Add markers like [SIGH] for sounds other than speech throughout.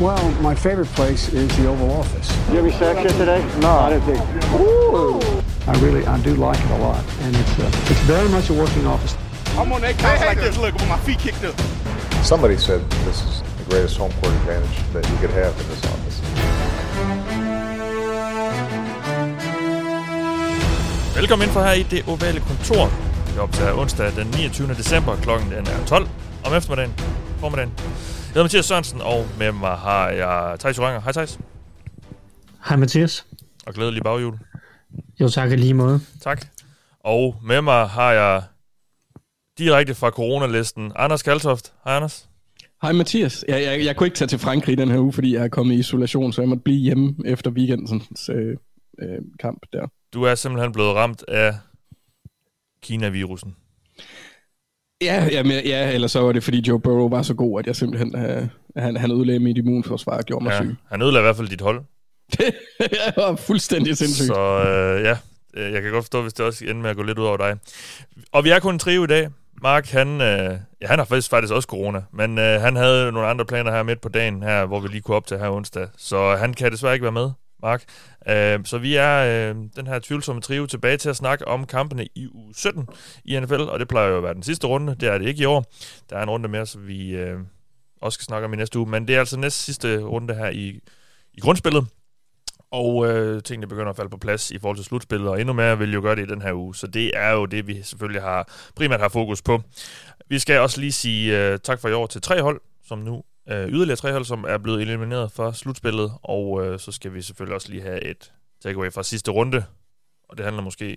Well, my favorite place is the Oval Office. You have any sex yet today? No, I didn't think. Ooh. I really, I do like it a lot, and it's uh, it's very much a working office. I'm on that couch like this, look, with my feet kicked up. Somebody said this is the greatest home court advantage that you could have in this office. Velkommen ind for her i det ovale kontor. Vi optager onsdag den 29. december. Klokken den er 12 om eftermiddagen. Formiddagen. Jeg hedder Mathias Sørensen, og med mig har jeg Thijs Joranger. Hej Thijs. Hej Mathias. Og glædelig baghjul. Jo tak i lige måde. Tak. Og med mig har jeg direkte fra coronalisten Anders Kaltoft. Hej Anders. Hej Mathias. Jeg, jeg, jeg kunne ikke tage til Frankrig den her uge, fordi jeg er kommet i isolation, så jeg måtte blive hjemme efter weekendens øh, øh, kamp der. Du er simpelthen blevet ramt af Kina-virusen. Ja, jamen, ja, eller så var det, fordi Joe Burrow var så god, at jeg simpelthen øh, han, han ødelagde mit immunforsvar og gjorde mig Ja, syg. han ødelagde i hvert fald dit hold. [LAUGHS] det var fuldstændig sindssygt. Så øh, ja, øh, jeg kan godt forstå, hvis det også ender med at gå lidt ud over dig. Og vi er kun en trio i dag. Mark, han, øh, ja, han har faktisk, faktisk også corona, men øh, han havde nogle andre planer her midt på dagen, her, hvor vi lige kunne op til her onsdag. Så han kan desværre ikke være med, Mark. Øh, så vi er øh, den her tvivlsomme trio tilbage til at snakke om kampene i uge 17 i NFL, og det plejer jo at være den sidste runde. Det er det ikke i år. Der er en runde mere, så vi øh, også skal snakke om i næste uge, men det er altså næste sidste runde her i, i grundspillet. Og øh, tingene begynder at falde på plads i forhold til slutspillet, og endnu mere vil jo gøre det i den her uge. Så det er jo det, vi selvfølgelig har primært har fokus på. Vi skal også lige sige øh, tak for i år til tre hold, som nu øh, yderligere tre hold, som er blevet elimineret fra slutspillet. Og øh, så skal vi selvfølgelig også lige have et takeaway fra sidste runde. Og det handler måske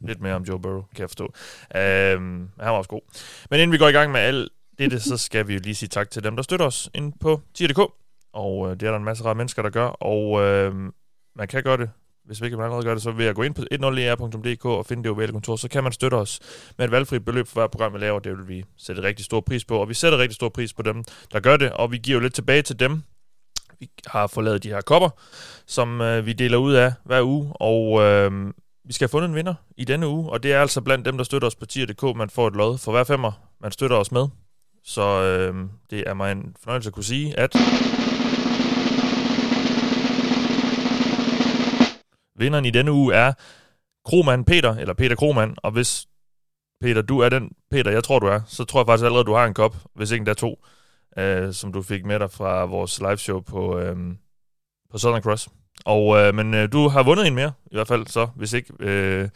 lidt mere om Joe Burrow, kan jeg forstå. Øh, han var også god. Men inden vi går i gang med alt dette, så skal vi jo lige sige tak til dem, der støtter os ind på tier.dk. Og øh, det er der en masse rare mennesker, der gør. Og øh, man kan gøre det, hvis vi ikke allerede gør det, så vil jeg gå ind på 10er.dk og finde det ovale kontor, så kan man støtte os med et valgfrit beløb for hver program, vi laver. Det vil vi sætte rigtig stor pris på, og vi sætter rigtig stor pris på dem, der gør det, og vi giver jo lidt tilbage til dem. Vi har fået lavet de her kopper, som øh, vi deler ud af hver uge, og øh, vi skal have fundet en vinder i denne uge, og det er altså blandt dem, der støtter os på tier.dk, man får et lod for hver femmer, man støtter os med. Så øh, det er mig en fornøjelse at kunne sige, at Vinderen i denne uge er Kromand Peter, eller Peter Kromand, og hvis Peter, du er den Peter, jeg tror, du er, så tror jeg faktisk allerede, du har en kop, hvis ikke der to, øh, som du fik med dig fra vores liveshow på, øh, på Southern Cross. Og, øh, men øh, du har vundet en mere, i hvert fald, så hvis ikke øh,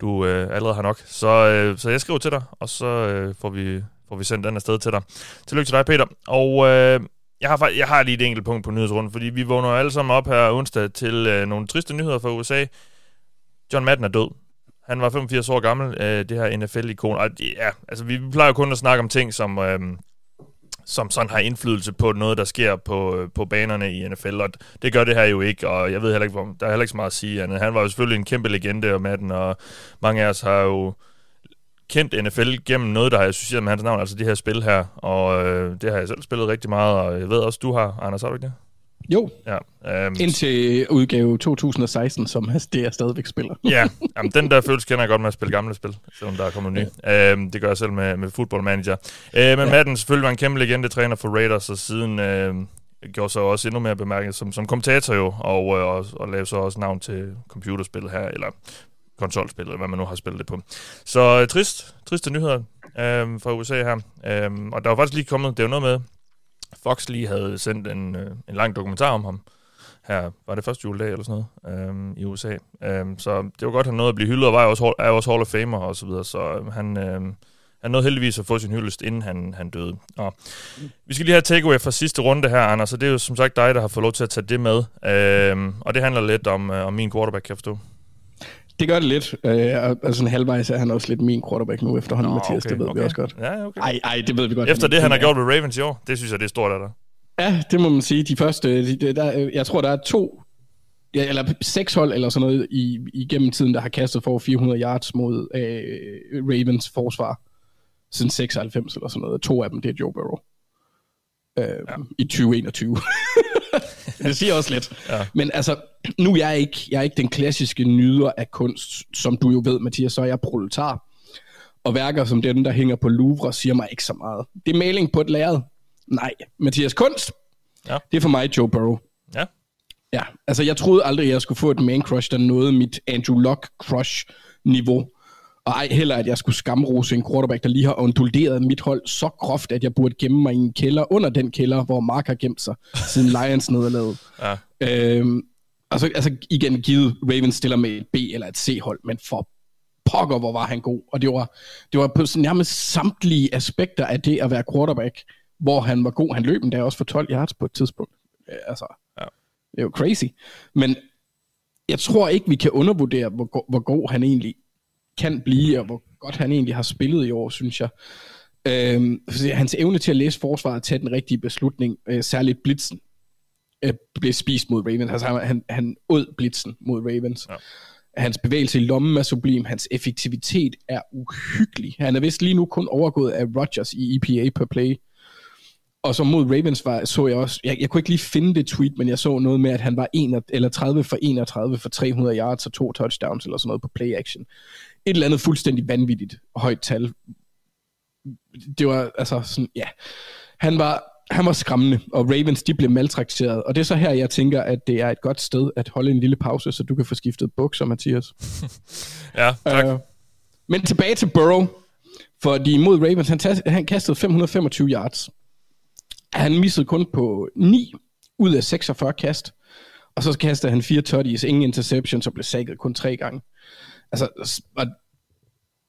du øh, allerede har nok. Så, øh, så jeg skriver til dig, og så øh, får, vi, får vi sendt den afsted til dig. Tillykke til dig, Peter. Og øh, jeg har, jeg har lige et enkelt punkt på nyhedsrunden, fordi vi vågner alle sammen op her onsdag til øh, nogle triste nyheder fra USA. John Madden er død. Han var 85 år gammel, øh, det her NFL-ikon. Og ja, altså, vi plejer jo kun at snakke om ting, som, øh, som sådan har indflydelse på noget, der sker på, øh, på banerne i NFL, og det gør det her jo ikke, og jeg ved heller ikke, hvor, der er heller ikke så meget at sige. Han var jo selvfølgelig en kæmpe legende, og Madden, og mange af os har jo kendt NFL gennem noget, der har associeret med hans navn, altså det her spil her, og øh, det har jeg selv spillet rigtig meget, og jeg ved også, du har, Anders, har du ikke det? Jo, Ja. Øhm, indtil udgave 2016, som det er stadigvæk spiller. [LAUGHS] ja, jamen, den der følelse kender jeg godt med at spille gamle spil, selvom der er kommet ny. Ja. Øhm, det gør jeg selv med, med Football Manager. Øh, men ja. Madden selvfølgelig var en kæmpe legende træner for Raiders, og siden øh, gjorde sig også endnu mere bemærket som, som kommentator jo, og, øh, og, og lavede så også navn til computerspil her, eller konsolspil, eller hvad man nu har spillet det på. Så øh, trist, triste nyheder øh, fra USA her. Øh, og der var faktisk lige kommet, det var noget med, Fox lige havde sendt en, øh, en lang dokumentar om ham, her var det første juledag eller sådan noget øhm, i USA. Øhm, så det var godt, at han nåede at blive hyldet, og var også, hall- er også Hall of Famer og så videre, så øhm, han, øhm, han nåede heldigvis at få sin hyldest, inden han, han døde. Og vi skal lige have takeaway fra sidste runde her, Anders, så det er jo som sagt dig, der har fået lov til at tage det med. Øhm, og det handler lidt om, øh, om min quarterback, kan jeg forstå. Det gør det lidt. Øh, og- og sådan halvvejs er han også lidt min quarterback nu efterhånden, Nå, Mathias. det ved vi også godt. Ja, okay. Ej, ej, det ved vi godt. Efter det, han har gjort ved Ravens i år, det synes jeg, det er stort af dig. Ja, det må man sige. De første, de, de, der, jeg tror, der er to, ja, eller seks hold eller sådan noget i, igennem tiden, der har kastet for over 400 yards mod øh, Ravens forsvar. Siden 96 eller sådan noget. To af dem, det er Joe Burrow. Øh, ja. I 2021. [LAUGHS] [LAUGHS] det siger også lidt. Ja. Men altså, nu er jeg ikke, jeg er ikke den klassiske nyder af kunst, som du jo ved, Mathias, så er jeg proletar. Og værker som den, der hænger på Louvre, siger mig ikke så meget. Det er maling på et lærred. Nej, Mathias Kunst, Ja. Det er for mig Joe Burrow. Ja. Ja, altså jeg troede aldrig, jeg skulle få et man crush, der nåede mit Andrew Luck crush niveau. Og ej heller, at jeg skulle skamrose en quarterback, der lige har unduleret mit hold så groft, at jeg burde gemme mig i en kælder under den kælder, hvor Mark har gemt sig siden Lions nederlaget. [LAUGHS] Ja. Øhm, altså, altså igen givet, Ravens stiller med et B eller et C-hold, men for pokker, hvor var han god. Og det var, det var på nærmest samtlige aspekter af det at være quarterback, hvor han var god. Han løb endda også for 12 yards på et tidspunkt. Øh, Altså, Ja. det er jo crazy. Men jeg tror ikke, vi kan undervurdere, hvor, go- hvor god han egentlig kan blive, og hvor godt han egentlig har spillet i år, synes jeg. Øhm, hans evne til at læse forsvaret og tage den rigtige beslutning, øh, særligt blitzen, øh, blev spist mod Ravens. Altså han, han, han åd blitzen mod Ravens. Ja. Hans bevægelse i lommen er sublim. Hans effektivitet er uhyggelig. Han er vist lige nu kun overgået af Rodgers i EPA per play. Og så mod Ravens var, så jeg også, jeg, jeg kunne ikke lige finde det tweet, men jeg så noget med, at han var 1, eller 30 for 31 for 300 yards og to touchdowns eller sådan noget på play action. Et eller andet fuldstændig vanvittigt højt tal. Det var altså sådan, ja. Han var, han var skræmmende, og Ravens de blev maltrakteret. Og det er så her, jeg tænker, at det er et godt sted at holde en lille pause, så du kan få skiftet bukser, Mathias. [LAUGHS] Ja, tak. Øh, men tilbage til Burrow, fordi mod Ravens, han, han kastede 525 yards. Han missede kun på 9 ud af 46 kast, og så kastede han fire tutties, ingen interceptions, og blev sækket kun tre gange. Altså, og,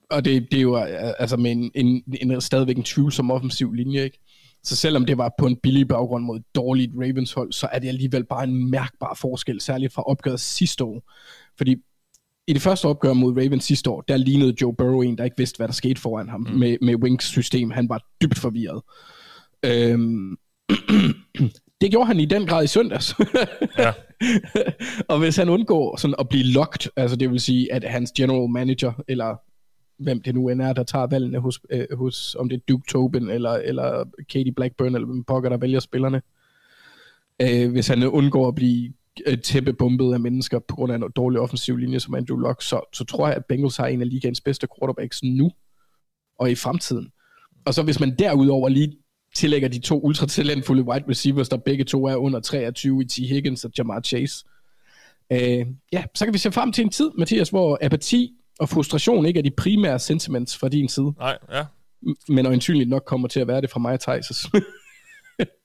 og det, det er jo øh, altså med en, en, en, stadigvæk en tvivlsom offensiv linje, ikke? Så selvom det var på en billig baggrund mod et dårligt Ravens hold, så er det alligevel bare en mærkbar forskel, særligt fra opgøret sidste år. Fordi i det første opgør mod Ravens sidste år, der lignede Joe Burrow en, der ikke vidste, hvad der skete foran ham mm. med, med Winks system. Han var dybt forvirret. Øhm, [CLEARS THROAT] det gjorde han i den grad i søndags. [LAUGHS] Ja. [LAUGHS] og hvis han undgår sådan at blive locked, altså det vil sige, at hans general manager, eller hvem det nu end er, der tager valgene hos, øh, hos om det er Duke Tobin, eller, eller Katie Blackburn, eller hvem pokker, der vælger spillerne. Øh, hvis han undgår at blive øh, tæppebumpet af mennesker på grund af en dårlig offensiv linje som Andrew Luck, så, så tror jeg, at Bengals har en af ligaens bedste quarterbacks nu og i fremtiden. Og så hvis man derudover lige tillægger de to ultratalentfulde wide receivers, der begge to er under 23 i T. Higgins og Jamar Chase, øh, ja, så kan vi se frem til en tid, Mathias, hvor apati og frustration ikke er de primære sentiments fra din side, Nej, ja. men øjensynligt nok kommer til at være det fra mig og Thijs.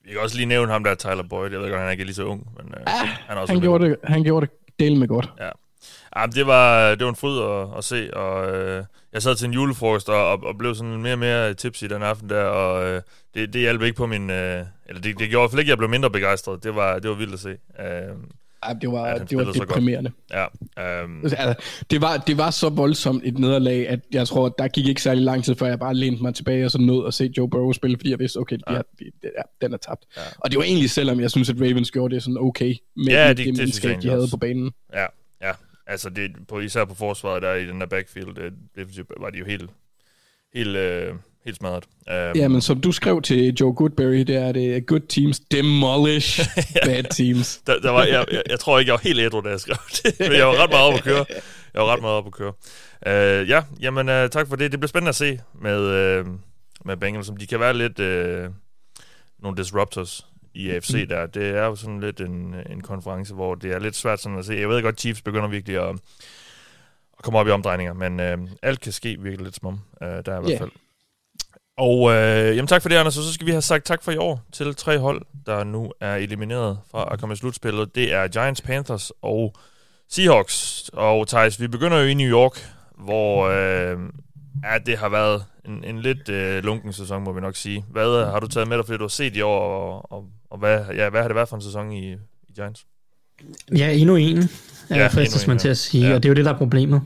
Vi kan også lige nævne ham der, Tyler Boyd. Jeg ved godt, han er ikke lige så ung, men øh, han er også han, gjorde det, han gjorde det del med godt. Ja. Ja, men det var, det var en fryd at, at se, og øh, jeg sad til en julefrokost og, og, og blev sådan mere og mere tipsy den aften der, og øh, det, det hjalp ikke på min... Øh, eller det, det gjorde i hvert fald ikke, at jeg blev mindre begejstret. Det var, det var vildt at se. Øh, Ej, det var, Ja, ja, det var deprimerende. ja, Altså, det, var, det var så voldsomt et nederlag, at jeg tror, at der gik ikke særlig lang tid, før jeg bare lænede mig tilbage og så nød at se Joe Burrow spille, fordi jeg vidste, okay, ja. de har, de, de, ja, den er tabt. Ja. Ja. Og det var egentlig, selvom jeg synes, at Ravens gjorde det sådan okay med, Ja, det- det, det det de havde også. på banen. ja, ja. Altså, det, på, især på forsvaret der i den der backfield, det, det var de jo helt, helt, øh, helt smadret. Øh, Ja, men som du skrev til Joe Goodberry, det er det good teams demolish [LAUGHS] bad teams. Der, der var, jeg, jeg, jeg tror ikke, jeg var helt ædru, da jeg skrev det, men jeg var ret meget op at køre. Jeg var ret meget op at køre. Uh, ja, jamen uh, tak for det. Det bliver spændende at se med, uh, med Bengals, som de kan være lidt uh, nogle disruptors i AFC [LAUGHS] der. Det er jo sådan lidt en, en konference, hvor det er lidt svært sådan at se. Jeg ved godt, Chiefs begynder virkelig at, at komme op i omdrejninger, men uh, alt kan ske virkelig lidt som om. Uh, der er i hvert fald. Og øh, jamen tak for det, Anders. Og så skal vi have sagt tak for i år til tre hold, der nu er elimineret fra at komme i slutspillet. Det er Giants, Panthers og Seahawks. Og Thijs, vi begynder jo i New York, hvor øh, ja, det har været en, en lidt øh, lunken sæson, må vi nok sige. Hvad har du taget med dig, fordi du har set i år, og, og, og hvad, ja, hvad har det været for en sæson i, i Giants? Ja, endnu en, Ja, ja, fristes man til at sige, Ja. og det er jo det, der er problemet.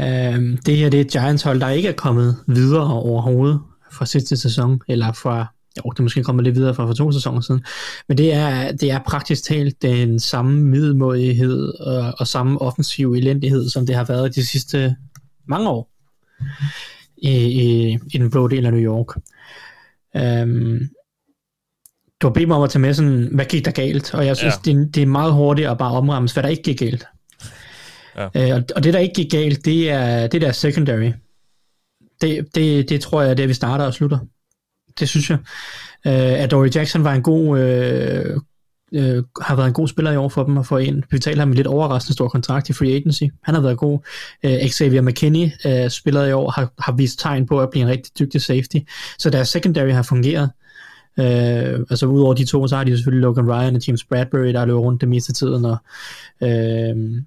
Øhm, det her det er et Giants-hold, der ikke er kommet videre overhovedet fra sidste sæson, eller fra, jo, det er måske kommet lidt videre fra for to sæsoner siden, men det er, det er praktisk talt den samme middelmådighed og, og samme offensiv elendighed, som det har været de sidste mange år i, i, i den blå del af New York. Øhm, du har bedt mig om at tage med sådan, hvad gik der galt? Og jeg synes, Ja. det, det er meget hurtigt at bare omrammes, hvad der ikke gik galt. Ja. Øh, og, det, der ikke gik galt, det er det der secondary. Det, det, det tror jeg er det, vi starter og slutter. det synes jeg. Uh, at Dory Jackson var en god, uh, øh, har været en god spiller i år for dem at få ind. Vi taler ham en lidt overraskende stor kontrakt i free agency. Han har været god. Øh, Xavier McKinney, øh, spiller i år, har, har vist tegn på at blive en rigtig dygtig safety. Så deres secondary har fungeret. Øh, altså udover de to, så har de selvfølgelig Logan Ryan og James Bradbury, der løber rundt det meste af tiden, og øh,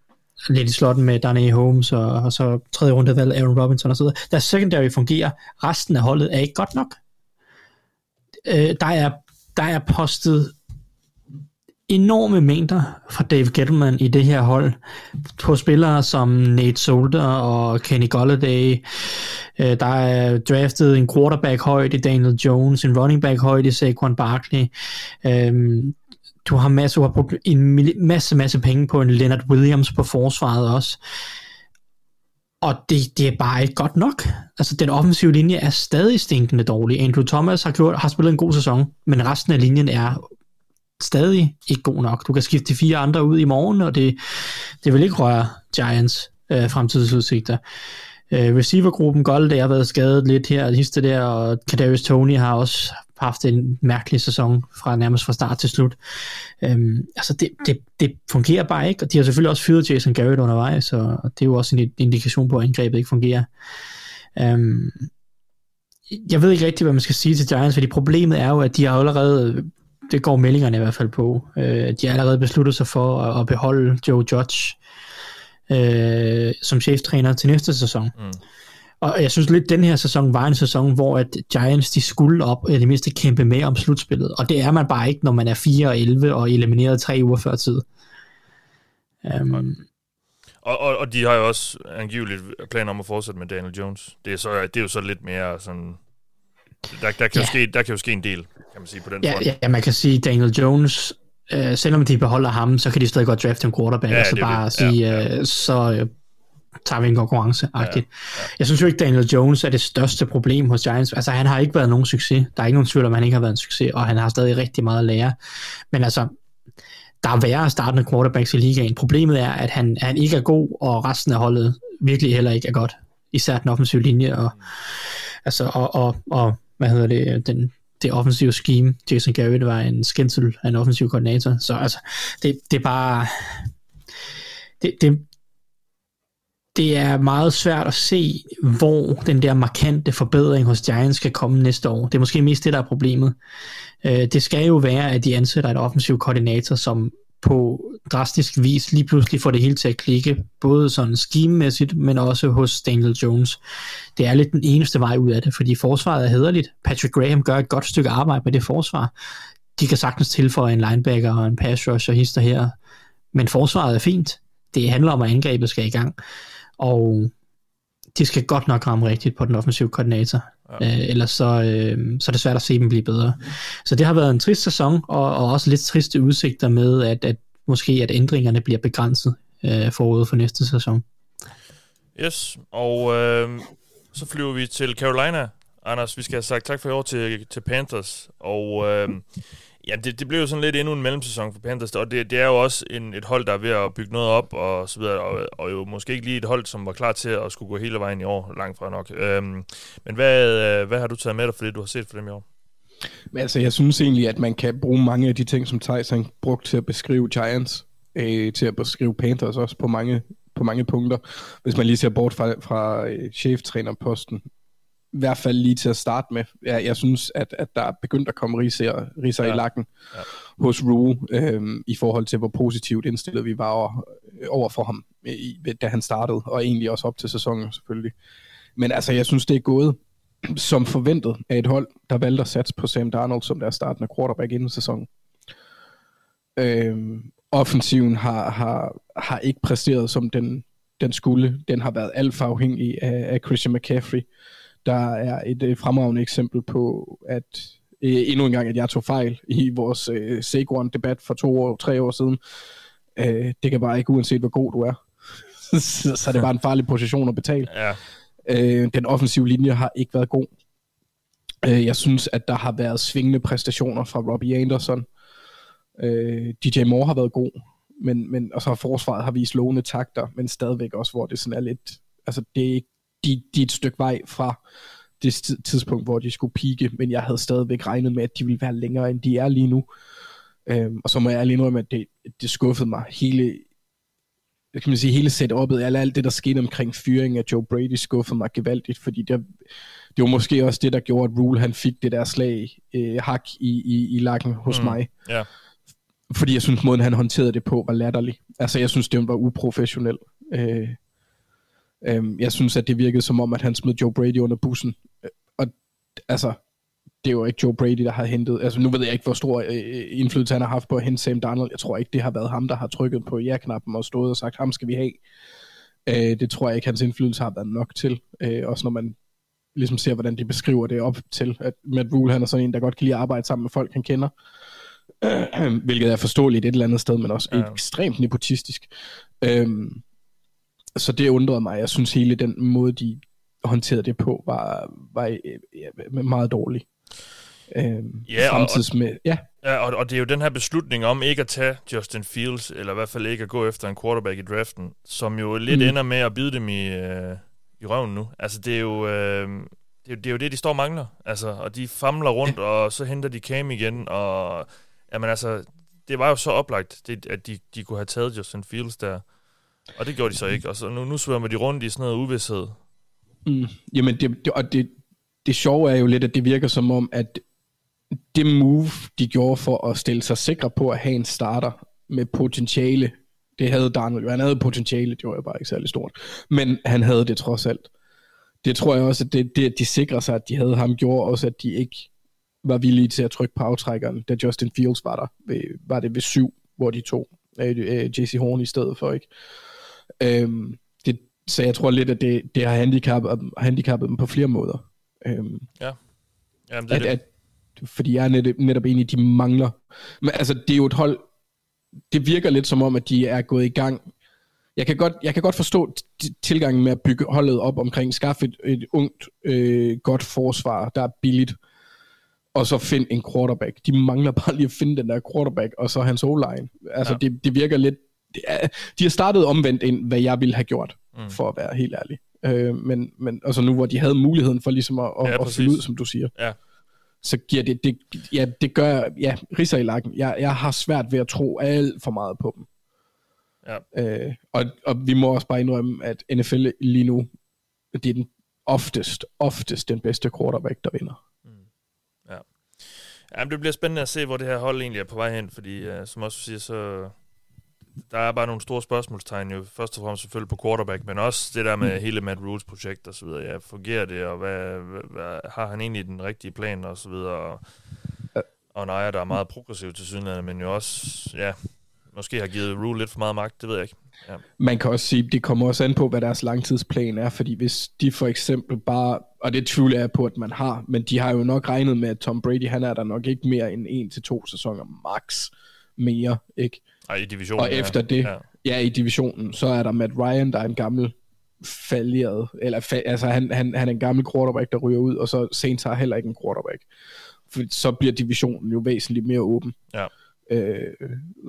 lidt i slotten med Danny Holmes, og, og så tredje runde valg Aaron Robinson og så videre. Deres secondary fungerer. Resten af holdet er ikke godt nok. Øh, der, er, der er postet enorme mængder fra Dave Gettleman i det her hold på spillere som Nate Solder og Kenny Golladay. Øh, der er draftet en quarterback højt i Daniel Jones, en running back højt i Saquon Barkley. Øh, du har, masse, du har brugt en masse, masse penge på en Leonard Williams på forsvaret også. Og det, det er bare ikke godt nok. Altså, den offensive linje er stadig stinkende dårlig. Andrew Thomas har, gjort, har spillet en god sæson, men resten af linjen er stadig ikke god nok. Du kan skifte de fire andre ud i morgen, og det, det vil ikke røre Giants øh, fremtidsudsigter. Øh, receivergruppen Gold, har været skadet lidt her og sidste der, og Kadarius Tony har også haft en mærkelig sæson fra nærmest fra start til slut. Øhm, altså det, det, det fungerer bare ikke, og de har selvfølgelig også fyret Jason Garrett undervejs, og det er jo også en indikation på, at angrebet ikke fungerer. Øhm, jeg ved ikke rigtig, hvad man skal sige til Giants, fordi problemet er jo, at de har allerede, det går meldingerne i hvert fald på, øh, de har allerede besluttet sig for at, at beholde Joe Judge øh, som cheftræner til næste sæson. Mm. Og jeg synes lidt, at den her sæson var en sæson, hvor at Giants de skulle op, og det mindste kæmpe med om slutspillet. Og det er man bare ikke, når man er 4 og 11 og elimineret tre uger før tid. Um, og, og, og de har jo også angiveligt planer om at fortsætte med Daniel Jones. Det er, så, det er jo så lidt mere sådan... Der, der, kan ja. jo ske, der kan jo ske en del, kan man sige, på den ja, Ja, man kan sige, Daniel Jones, øh, selvom de beholder ham, så kan de stadig godt drafte en quarterback, ja, og så bare det. sige, ja, ja. Øh, så øh, tager vi en konkurrence ja, ja. Jeg synes jo ikke, Daniel Jones er det største problem hos Giants. Altså, han har ikke været nogen succes. Der er ikke nogen tvivl om, han ikke har været en succes, og han har stadig rigtig meget at lære. Men altså, der er værre startende quarterbacks i ligaen. Problemet er, at han, han ikke er god, og resten af holdet virkelig heller ikke er godt. Især den offensive linje, og, altså, og, og, og hvad hedder det, øh, den, det offensive scheme. Jason Garrett var en skændsel af en offensiv koordinator. Så altså, det, det er bare... Det, det, det er meget svært at se, hvor den der markante forbedring hos Giants skal komme næste år. Det er måske mest det, der er problemet. Øh, det skal jo være, at de ansætter en offensiv koordinator, som på drastisk vis lige pludselig får det hele til at klikke, både sådan skimemæssigt, men også hos Daniel Jones. Det er lidt den eneste vej ud af det, fordi forsvaret er hederligt. Patrick Graham gør et godt stykke arbejde med det forsvar. De kan sagtens tilføje en linebacker og en pass rush og hister her, men forsvaret er fint. Det handler om, at angrebet skal i gang og de skal godt nok ramme rigtigt på den offensive koordinator. Ja. Øh, ellers så, øh, så er det svært at se dem blive bedre. Så det har været en trist sæson, og, og også lidt triste udsigter med, at, at måske at ændringerne bliver begrænset øh, forud for næste sæson. Yes, og øh, så flyver vi til Carolina. Anders, vi skal have sagt tak for i år til, til Panthers, og øh, Ja, det, det blev jo sådan lidt endnu en mellemsæson for Panthers, og det, det er jo også en, et hold, der er ved at bygge noget op, og så videre, og, og jo måske ikke lige et hold, som var klar til at skulle gå hele vejen i år, langt fra nok. Øhm, men hvad, øh, hvad har du taget med dig for det, du har set for dem i år? Men altså, jeg synes egentlig, at man kan bruge mange af de ting, som Thijs har brugt til at beskrive Giants, øh, til at beskrive Panthers også på mange, på mange punkter. Hvis man lige ser bort fra, fra øh, cheftrænerposten, i hvert fald lige til at starte med. Jeg, jeg synes, at, at der er begyndt at komme riser, riser ja. i lakken ja. hos Rue, øhm, i forhold til, hvor positivt indstillet vi var over, over for ham, i, da han startede, og egentlig også op til sæsonen selvfølgelig. Men altså, jeg synes, det er gået som forventet af et hold, der valgte at satse på Sam Darnold som der startende quarterback inden sæsonen. Øhm, offensiven har, har, har ikke præsteret, som den, den skulle. Den har været alt for afhængig af, af Christian McCaffrey, der er et øh, fremragende eksempel på, at øh, endnu en gang, at jeg tog fejl i vores øh, Saquon-debat for to år, tre år siden. Øh, det kan bare ikke, uanset hvor god du er. [LAUGHS] så, så det var en farlig position at betale. Ja. Øh, den offensive linje har ikke været god. Øh, jeg synes, at der har været svingende præstationer fra Robbie Anderson. Øh, DJ Moore har været god, men, men, og så har forsvaret har vist lovende takter, men stadigvæk også, hvor det sådan er lidt, altså det er ikke de, de er et stykke vej fra det tidspunkt, hvor de skulle pike, men jeg havde stadigvæk regnet med, at de ville være længere, end de er lige nu. Øhm, og så må jeg lige indrømme, at det, det skuffede mig hele, kan man sige, hele setup'et, eller alt det, der skete omkring fyringen af Joe Brady, skuffede mig gevaldigt, fordi det, det var måske også det, der gjorde, at Rule han fik det der slag, øh, hak i, i, i lakken hos mm. mig. Ja. Fordi jeg synes, måden han håndterede det på, var latterlig. Altså, jeg synes, det var uprofessionel. Øh, øh, jeg synes, at det virkede som om, at han smed Joe Brady under bussen. Øh, og altså, det er jo ikke Joe Brady, der har hentet... Altså, nu ved jeg ikke, hvor stor øh, indflydelse han har haft på at hente Sam Darnold. Jeg tror ikke, det har været ham, der har trykket på ja-knappen og stået og sagt, ham skal vi have. Øh, det tror jeg ikke, hans indflydelse har været nok til. Øh, også når man ligesom ser, hvordan de beskriver det op til, at Matt Rule, han er sådan en, der godt kan lide at arbejde sammen med folk, han kender. [CLEARS THROAT] hvilket er forståeligt et eller andet sted, men også ja. ekstremt nepotistisk. Øhm, så det undrede mig. Jeg synes hele den måde, de håndterede det på, var, var ja, meget dårlig. Øhm, ja, og, med, ja. ja og, og det er jo den her beslutning om ikke at tage Justin Fields, eller i hvert fald ikke at gå efter en quarterback i draften, som jo lidt mm. ender med at bide dem i, øh, i røven nu. Altså det er jo... Øh, det er, det er jo det, de står og mangler. Altså, og de famler rundt, ja. og så henter de Cam igen, og Jamen altså, det var jo så oplagt, det, at de, de kunne have taget Justin Fields der. Og det gjorde de så ikke. Og så nu, nu svømmer de rundt i sådan noget uvidshed. Mm, jamen, det, det, og det, det sjove er jo lidt, at det virker som om, at det move, de gjorde for at stille sig sikre på at have en starter med potentiale, det havde Darnold jo. Han havde potentiale, det var jo bare ikke særlig stort. Men han havde det trods alt. Det tror jeg også, at det, det at de sikrer sig, at de havde ham, gjorde også, at de ikke var villige til at trykke på aftrækkeren, da Justin Fields var der. Ved, var det ved syv, hvor de tog øh, øh, JC Horn i stedet for, ikke? Øhm, det, så jeg tror lidt, at det, det har handicappet, handicappet dem på flere måder. Øhm, ja. Jamen, det at, det. At, fordi jeg er netop, netop enig, de mangler. Men altså, det er jo et hold, det virker lidt som om, at de er gået i gang. Jeg kan godt, jeg kan godt forstå tilgangen med at bygge holdet op omkring, skaffe et, et ungt, øh, godt forsvar, der er billigt, og så find en quarterback. De mangler bare lige at finde den der quarterback, og så hans O-line. Altså, ja. det, det virker lidt... Det er, de har startet omvendt ind, hvad jeg ville have gjort, mm. for at være helt ærlig. Øh, men, men altså nu, hvor de havde muligheden for ligesom at, ja, at, at finde ud, som du siger. Ja. Så giver det, det, ja, det gør, ja, riser i lakken. Jeg, jeg har svært ved at tro alt for meget på dem. Ja. Øh, og, og vi må også bare indrømme, at NFL lige nu, det er den oftest, oftest den bedste quarterback, der vinder. Jamen, det bliver spændende at se, hvor det her hold egentlig er på vej hen, fordi uh, som også siger, så der er bare nogle store spørgsmålstegn jo. Først og fremmest selvfølgelig på quarterback, men også det der med mm. hele Matt Rules projekt og så videre. Ja, fungerer det, og hvad, hvad, har han egentlig den rigtige plan og så videre. Og, og en ejer, der er meget progressiv til synligheden, men jo også, ja, måske har givet Rule lidt for meget magt, det ved jeg ikke. Ja. Man kan også sige, det kommer også an på, hvad deres langtidsplan er, fordi hvis de for eksempel bare, og det tvivler jeg på, at man har, men de har jo nok regnet med, at Tom Brady, han er der nok ikke mere end en til to sæsoner max mere, ikke? Ej, i divisionen, Og efter det, ja. ja, i divisionen, så er der Matt Ryan, der er en gammel falderet, eller fa- altså han, han, han er en gammel quarterback, der ryger ud, og så Saints har heller ikke en quarterback. For så bliver divisionen jo væsentligt mere åben. Ja. Øh,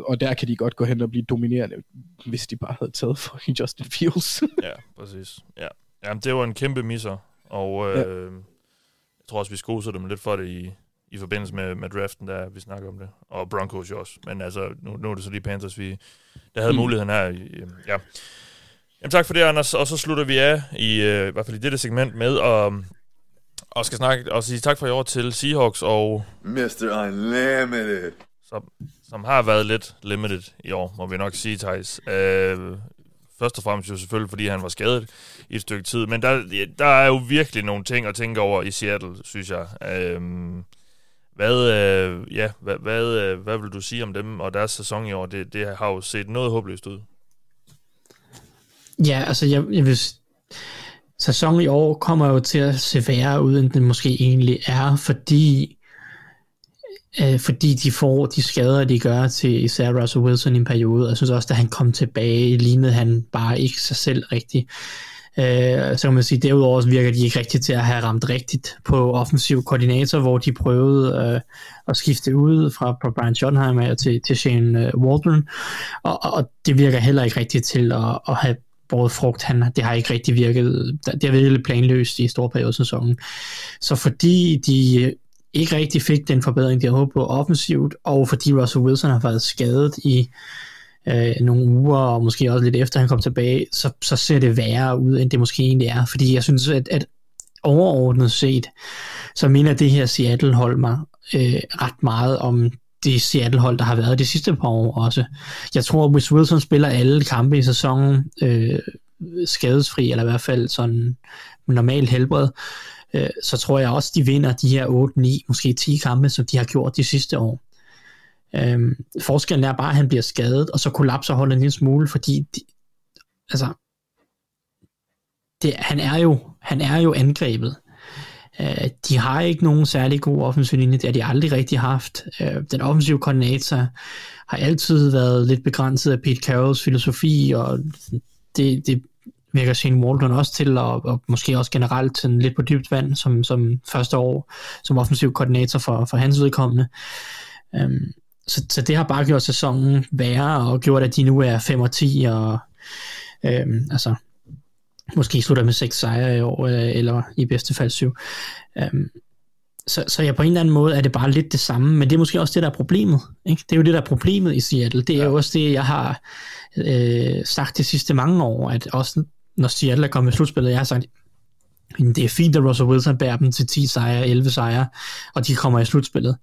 og der kan de godt gå hen og blive dominerende, hvis de bare havde taget [LAUGHS] for Justin Fields. [LAUGHS] ja, præcis. Ja. Jamen, det var en kæmpe misser, og øh, ja. jeg tror også, vi skoser dem lidt for det i, i forbindelse med, med draften, der vi snakker om det. Og Broncos jo også. Men altså, nu, nu er det så lige Panthers, vi der havde mm. muligheden her. Ja. Jamen, tak for det, Anders. Og så slutter vi af, i, øh, i hvert fald i dette segment, med at og skal snakke og sige tak for i år til Seahawks og... Mr. Unlimited som, som har været lidt limited i år, må vi nok sige, Thijs. Øh, først og fremmest jo selvfølgelig, fordi han var skadet i et stykke tid, men der, der er jo virkelig nogle ting at tænke over i Seattle, synes jeg. Øh, hvad, øh, ja, hvad, hvad, øh, hvad vil du sige om dem og deres sæson i år? Det, det har jo set noget håbløst ud. Ja, altså jeg, jeg vil sæsonen i år kommer jo til at se værre ud, end den måske egentlig er, fordi øh, fordi de får de skader, de gør til især Russell Wilson i en periode. Jeg synes også, da han kom tilbage, lignede han bare ikke sig selv rigtigt. Øh, så kan man sige, derudover virker de ikke rigtigt til at have ramt rigtigt på offensiv koordinator, hvor de prøvede øh, at skifte ud fra, fra Brian Schottenheimer til, til Shane øh, Waldron, og, og det virker heller ikke rigtigt til at, at have båret frugt. Han, det har ikke rigtig virket, det har virkelig planløst i store perioder af sæsonen. Så fordi de øh, ikke rigtig fik den forbedring, de havde håbet på offensivt, og fordi Russell Wilson har været skadet i øh, nogle uger, og måske også lidt efter han kom tilbage, så, så ser det værre ud, end det måske egentlig er. Fordi jeg synes, at, at overordnet set, så minder det her Seattle-hold mig øh, ret meget om det Seattle-hold, der har været de sidste par år også. Jeg tror, at hvis Wilson spiller alle kampe i sæsonen øh, skadesfri, eller i hvert fald sådan normalt helbred, øh, så tror jeg også, de vinder de her 8, 9, måske 10 kampe, som de har gjort de sidste år. Øhm, forskellen er bare, at han bliver skadet, og så kollapser holdet en lille smule, fordi de, altså, det, han, er jo, han er jo angrebet. Øh, de har ikke nogen særlig god offensiv linje, det har de aldrig rigtig haft. Øh, den offensive koordinator har altid været lidt begrænset af Pete Carrolls filosofi, og det, det virker Shane Waldron også til, og, og måske også generelt sådan lidt på dybt vand, som, som første år som offensiv koordinator for, for hans vedkommende. Um, så, så det har bare gjort sæsonen værre, og gjort, at de nu er 5 og 10, og øhm, altså, måske slutter med 6 sejre i år, øh, eller i bedste fald 7. Øhm, så, så ja, på en eller anden måde er det bare lidt det samme, men det er måske også det, der er problemet. Ikke? Det er jo det, der er problemet i Seattle. Det er ja. jo også det, jeg har øh, sagt de sidste mange år, at også når Seattle er kommet i slutspillet, jeg har sagt, det er fint, at Russell Wilson bærer dem til 10 sejre, 11 sejre, og de kommer i slutspillet.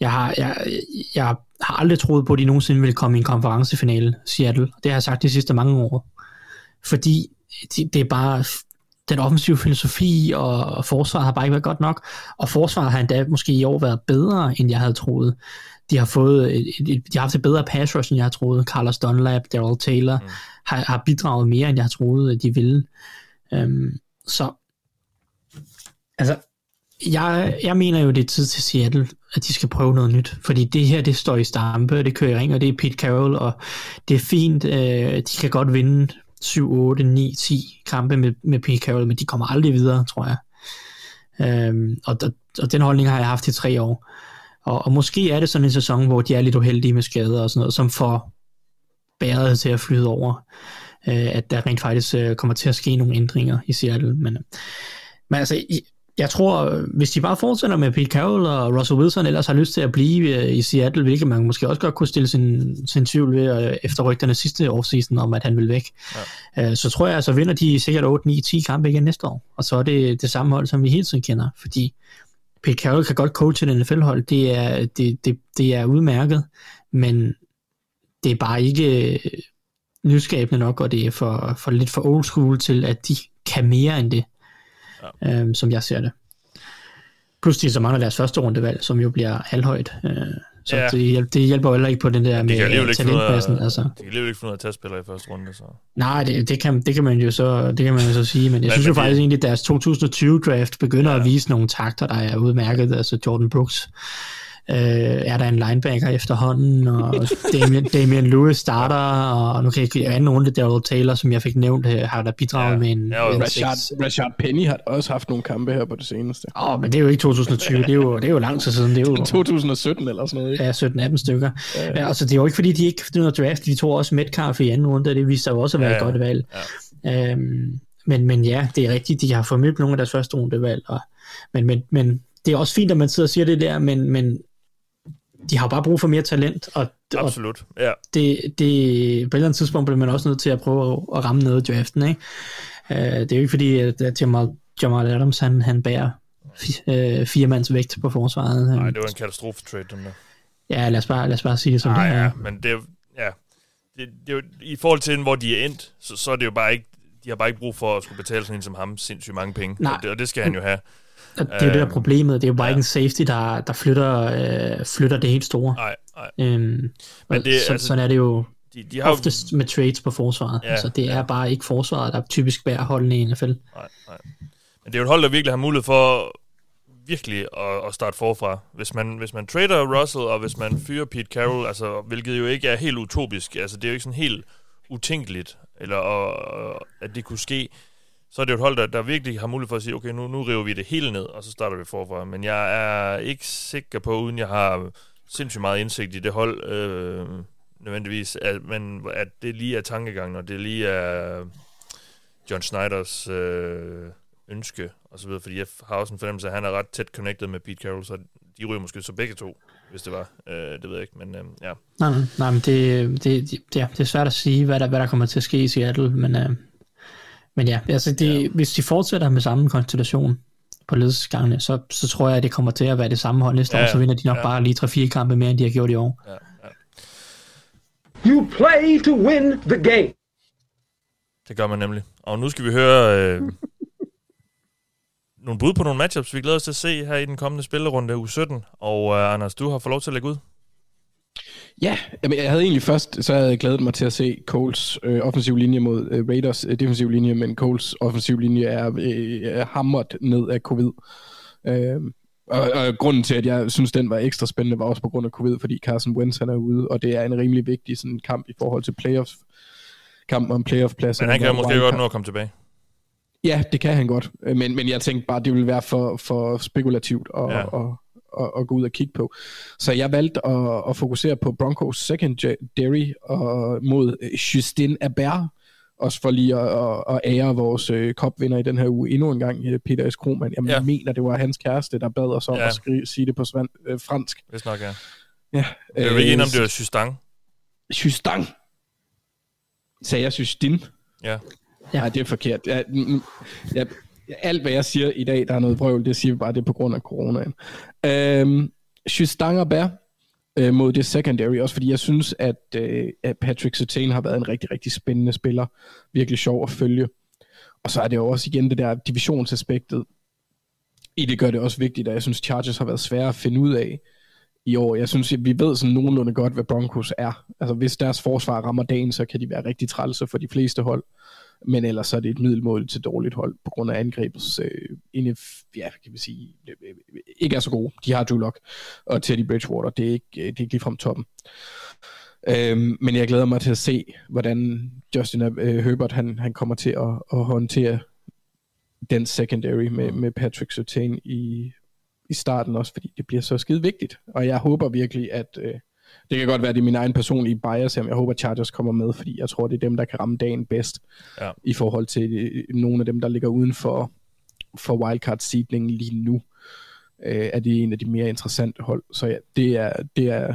Jeg har, jeg, jeg har aldrig troet på, at de nogensinde ville komme i en konferencefinale, Seattle. Det har jeg sagt de sidste mange år. Fordi det, det er bare den offensive filosofi og forsvaret har bare ikke været godt nok, og forsvaret har endda måske i år været bedre, end jeg havde troet. De har fået et, et, de har haft et bedre pass rush, end jeg havde troet. Carlos Dunlap, Daryl Taylor mm. har, har bidraget mere, end jeg havde troet, at de ville. Um, så altså, jeg, jeg mener jo, det er tid til Seattle, at de skal prøve noget nyt. Fordi det her, det står i stampe, det kører i ring, og det er Pete Carroll, og det er fint. Øh, de kan godt vinde 7, 8, 9, 10 kampe med, med Pete Carroll, men de kommer aldrig videre, tror jeg. Øhm, og, og den holdning har jeg haft i tre år. Og, og måske er det sådan en sæson, hvor de er lidt uheldige med skader og sådan noget, som får bæret til at flyde over. Øh, at der rent faktisk øh, kommer til at ske nogle ændringer i Seattle. Men, men altså, jeg tror, hvis de bare fortsætter med Pete Carroll og Russell Wilson ellers har lyst til at blive øh, i Seattle, hvilket man måske også godt kunne stille sin, sin tvivl ved øh, efter rygterne sidste offseason om, at han vil væk, ja. Øh, så tror jeg, så vinder de sikkert 8, 9, 10 kampe igen næste år. Og så er det det samme hold, som vi hele tiden kender, fordi Pete Carroll kan godt coache et NFL-hold, det er, det, det, det er udmærket, men det er bare ikke nyskabende nok, og det er for, for lidt for old school til, at de kan mere end det ja. øhm, som jeg ser det. Plus de så mangler deres første rundevalg, som jo bliver halvhøjt. Øh, så ja. det, hjælper, det hjælper jo heller ikke på den der med talentpladsen. Altså. De kan jo ikke finde ud af at tage spillere i første runde. Så. Nej, det, det, kan, det, kan man jo så, det kan man jo så sige, men jeg men, synes jo faktisk det... egentlig, at deres 2020-draft begynder ja. at vise nogle takter, der er udmærket. Altså Jordan Brooks øh, er der en linebacker efterhånden, og Damian, Damian Lewis starter, og nu kan jeg ikke anden runde, Daryl Taylor, som jeg fik nævnt, har der bidraget ja. med en... Ja, en Rashad, Rashad Penny har også haft nogle kampe her på det seneste. Åh, oh, men det er jo ikke 2020, det er jo, det er jo lang tid siden. Det er jo, [LAUGHS] 2017 eller sådan noget, ikke? Ja, 17-18 stykker. Ja. Ja, altså, det er jo ikke fordi, de ikke finder noget draft, de tog også Metcalf i anden runde, og det viste sig jo også at være ja, et godt valg. Ja. Øhm, men, men ja, det er rigtigt, de har formidlet nogle af deres første rundevalg, og, men, men, men det er også fint, at man sidder og siger det der, men, men de har bare brug for mere talent, og, Absolut, ja. det, det, på et eller andet tidspunkt bliver man også nødt til at prøve at, at ramme noget i draften, ikke? Uh, det er jo ikke fordi, at Jamal, Jamal Adams, han, han bærer uh, fire mands vægt på forsvaret. Nej, det var en katastrofe trade, den der. Ja, lad os bare, lad os bare sige det som Nej, det er. ja, men det ja, det, det jo, i forhold til, hvor de er endt, så, så er det jo bare ikke, de har bare ikke brug for at skulle betale sådan en som ham sindssygt mange penge, Nej. Og, det, og det skal han jo have. Og det er jo det der problemet. Det er jo bare ja. ikke en safety, der, der flytter, øh, flytter det helt store. Nej, nej. Øhm, Men det, så, altså, sådan er det jo de, de har oftest med trades på forsvaret. Ja, altså, det er ja. bare ikke forsvaret, der typisk bærer holdene i NFL. Nej, nej. Men det er jo et hold, der virkelig har mulighed for virkelig at, at starte forfra. Hvis man, hvis man trader Russell, og hvis man fyrer Pete Carroll, altså, hvilket jo ikke er helt utopisk, altså det er jo ikke sådan helt utænkeligt, eller og, at det kunne ske, så er det jo et hold, der, der virkelig har mulighed for at sige, okay, nu, nu river vi det hele ned, og så starter vi forfra. Men jeg er ikke sikker på, uden jeg har sindssygt meget indsigt i det hold, øh, nødvendigvis, at, men at det lige er tankegangen, og det lige er John Schneiders øh, ønske og så videre, fordi jeg har også en fornemmelse at han er ret tæt connected med Pete Carroll, så de ryger måske så begge to, hvis det var. Øh, det ved jeg ikke, men øh, ja. Nej, nej, nej men det, det, det, ja, det er svært at sige, hvad der, hvad der kommer til at ske i Seattle, men, øh, men ja, altså det, ja. hvis de fortsætter med samme konstellation på ledelsesgangene, så, så tror jeg, at det kommer til at være det samme hold næste Ja, år, så vinder de nok ja. bare lige 3-4 kampe mere, end de har gjort i år. ja, ja. You play to win the game. Det gør man nemlig. Og nu skal vi høre øh, nogle bud på nogle matchups, vi glæder os til at se her i den kommende spillerunde u 17. Og øh, Anders, du har fået lov til at lægge ud. Ja, jamen, jeg havde egentlig først, så havde jeg glædet mig til at se Coles øh, offensiv linje mod øh, Raiders øh, defensiv linje, men Coles offensiv linje er, øh, hamret ned af covid. Øh, og, og grunden til, at jeg synes, den var ekstra spændende, var også på grund af covid, fordi Carson Wentz han er ude, og det er en rimelig vigtig sådan, kamp i forhold til playoffs. Kampen om playoff-pladsen. Men han kan måske godt nå at komme tilbage. Ja, det kan han godt. Øh, Men, men jeg tænkte bare, det ville være for, for spekulativt at, Ja. ja. At, at, gå ud og kigge på. Så jeg valgte at, at fokusere på Broncos secondary og mod øh, Justin Aber. Også for lige at, at, at ære vores øh, kopvinder i den her uge endnu en gang, øh, Peter S. Krohmann. Jeg Ja. ja. mener, det var hans kæreste, der bad os om Ja. ja. at skrive, sige det på svan, øh, fransk. Hvis nok er. Ja. Jeg er ikke enig om, det var Systang. Justin. Sagde jeg Justin? Ja. Ja. Ja. Nej, det er forkert. Jeg, mm, jeg, alt, hvad jeg siger i dag, der er noget prøvel, det siger vi bare, det er på grund af coronaen. Øhm, Justin Bær øh, mod det secondary, også fordi jeg synes, at, øh, at Patrick Sertain har været en rigtig, rigtig spændende spiller. Virkelig sjov at følge. Og så er det jo også igen det der divisionsaspektet. I det gør det også vigtigt, at jeg synes, Chargers har været svære at finde ud af i år. Jeg synes, at vi ved sådan nogenlunde godt, hvad Broncos er. Altså, hvis deres forsvar rammer dagen, så kan de være rigtig trælse for de fleste hold. Men ellers så er det et middelmål til dårligt hold, på grund af angrebets, øh, inde, ja, kan vi sige, øh, øh, øh, ikke er så gode. De har Drew Lock og Teddy Bridgewater. Det er ikke, øh, det er ikke ligefrem toppen. Øhm, men jeg glæder mig til at se, hvordan Justin øh, Herbert han, han kommer til at, at håndtere den secondary med, med Patrick Sertain i, i starten også, fordi det bliver så skide vigtigt. Og jeg håber virkelig, at øh, det kan godt være, det er min egen personlige bias her, men jeg håber, at Chargers kommer med, fordi jeg tror, det er dem, der kan ramme dagen bedst Ja. i forhold til øh, nogle af dem, der ligger uden for, for wildcard-seedningen lige nu. Øh, er det en af de mere interessante hold. Så ja, det er, det er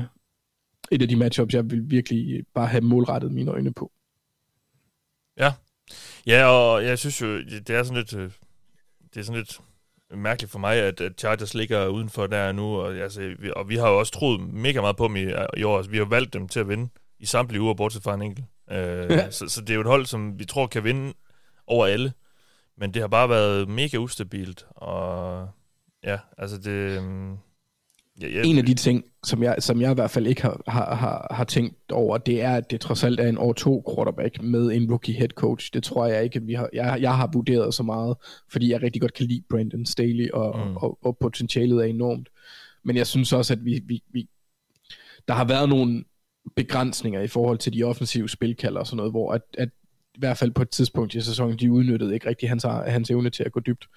et af de matchups, jeg vil virkelig bare have målrettet mine øjne på. Ja. Ja, og jeg synes jo, det er sådan lidt, øh, det er sådan lidt mærkeligt for mig, at, at Chargers ligger udenfor der nu, og, altså, vi, og vi har jo også troet mega meget på dem i, i år. Altså, vi har valgt dem til at vinde i samtlige uger, bortset fra en enkelt. Øh, Ja. så, så det er jo et hold, som vi tror kan vinde over alle, men det har bare været mega ustabilt, og ja, altså det... øhm, Ja, ja, En af de ting, som jeg, som jeg i hvert fald ikke har, har, har, har tænkt over, det er, at det trods alt er en år to quarterback med en rookie head coach. Det tror jeg ikke, at vi har, jeg, jeg har vurderet så meget, fordi jeg rigtig godt kan lide Brandon Staley, og, Mm. mm. og, og potentialet er enormt. Men jeg synes også, at vi, vi, vi der har været nogle begrænsninger i forhold til de offensive spilkalder og sådan noget, hvor at, at i hvert fald på et tidspunkt i sæsonen, de udnyttede ikke rigtig hans, hans evne til at gå dybt.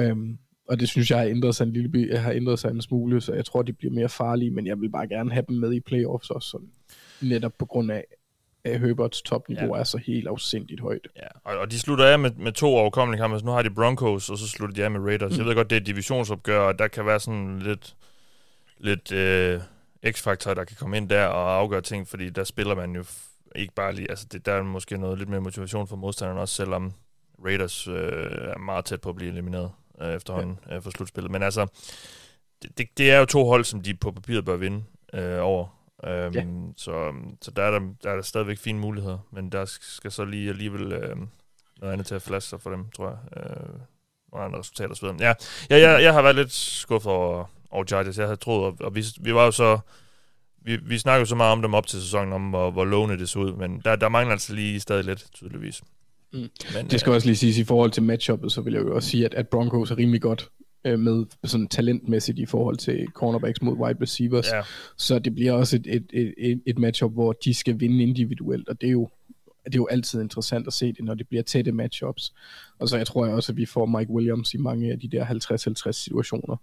Øhm, og det synes jeg har ændret sig en lille har ændret sig en smule, så jeg tror, de bliver mere farlige, men jeg vil bare gerne have dem med i playoffs også, sådan, netop på grund af, at Herberts topniveau Ja. er så helt afsindigt højt. Ja, og, og de slutter af med, med to overkommelige kampe. Altså, nu har de Broncos, og så slutter de af med Raiders. Mm. Jeg ved godt, det er et divisionsopgør, og der kan være sådan lidt, lidt øh, x-faktor, der kan komme ind der og afgøre ting, fordi der spiller man jo ikke bare lige... Altså, det, der er måske noget lidt mere motivation for modstanderen også, selvom Raiders øh, er meget tæt på at blive elimineret øh, efterhånden ja. øh, for slutspillet. Men altså, det, det, det er jo to hold, som de på papiret bør vinde øh, over. Øhm, Ja. Så, så der, er der, der er der stadigvæk fine muligheder, men der skal så lige alligevel øh, noget andet til at flaske sig for dem, tror jeg. Øh, nogle andre resultater osv. Ja, ja jeg, jeg har været lidt skuffet over, over Chargers. Jeg havde troet, og, og vi, vi var jo så... Vi, vi snakker jo så meget om dem op til sæsonen, om hvor, hvor lovende det så ud, men der, der mangler altså lige stadig lidt, tydeligvis. Mm. Men, Det skal også lige siges i forhold til matchuppet, så vil jeg jo også sige, at, at Broncos er rimelig godt øh, med sådan talentmæssigt i forhold til cornerbacks mod wide receivers. Ja, Så det bliver også et, et, et, et, et matchup, hvor de skal vinde individuelt, og det er jo det er jo altid interessant at se det, når det bliver tætte matchups. Og så jeg tror jeg også, at vi får Mike Williams i mange af de der 50-50 situationer.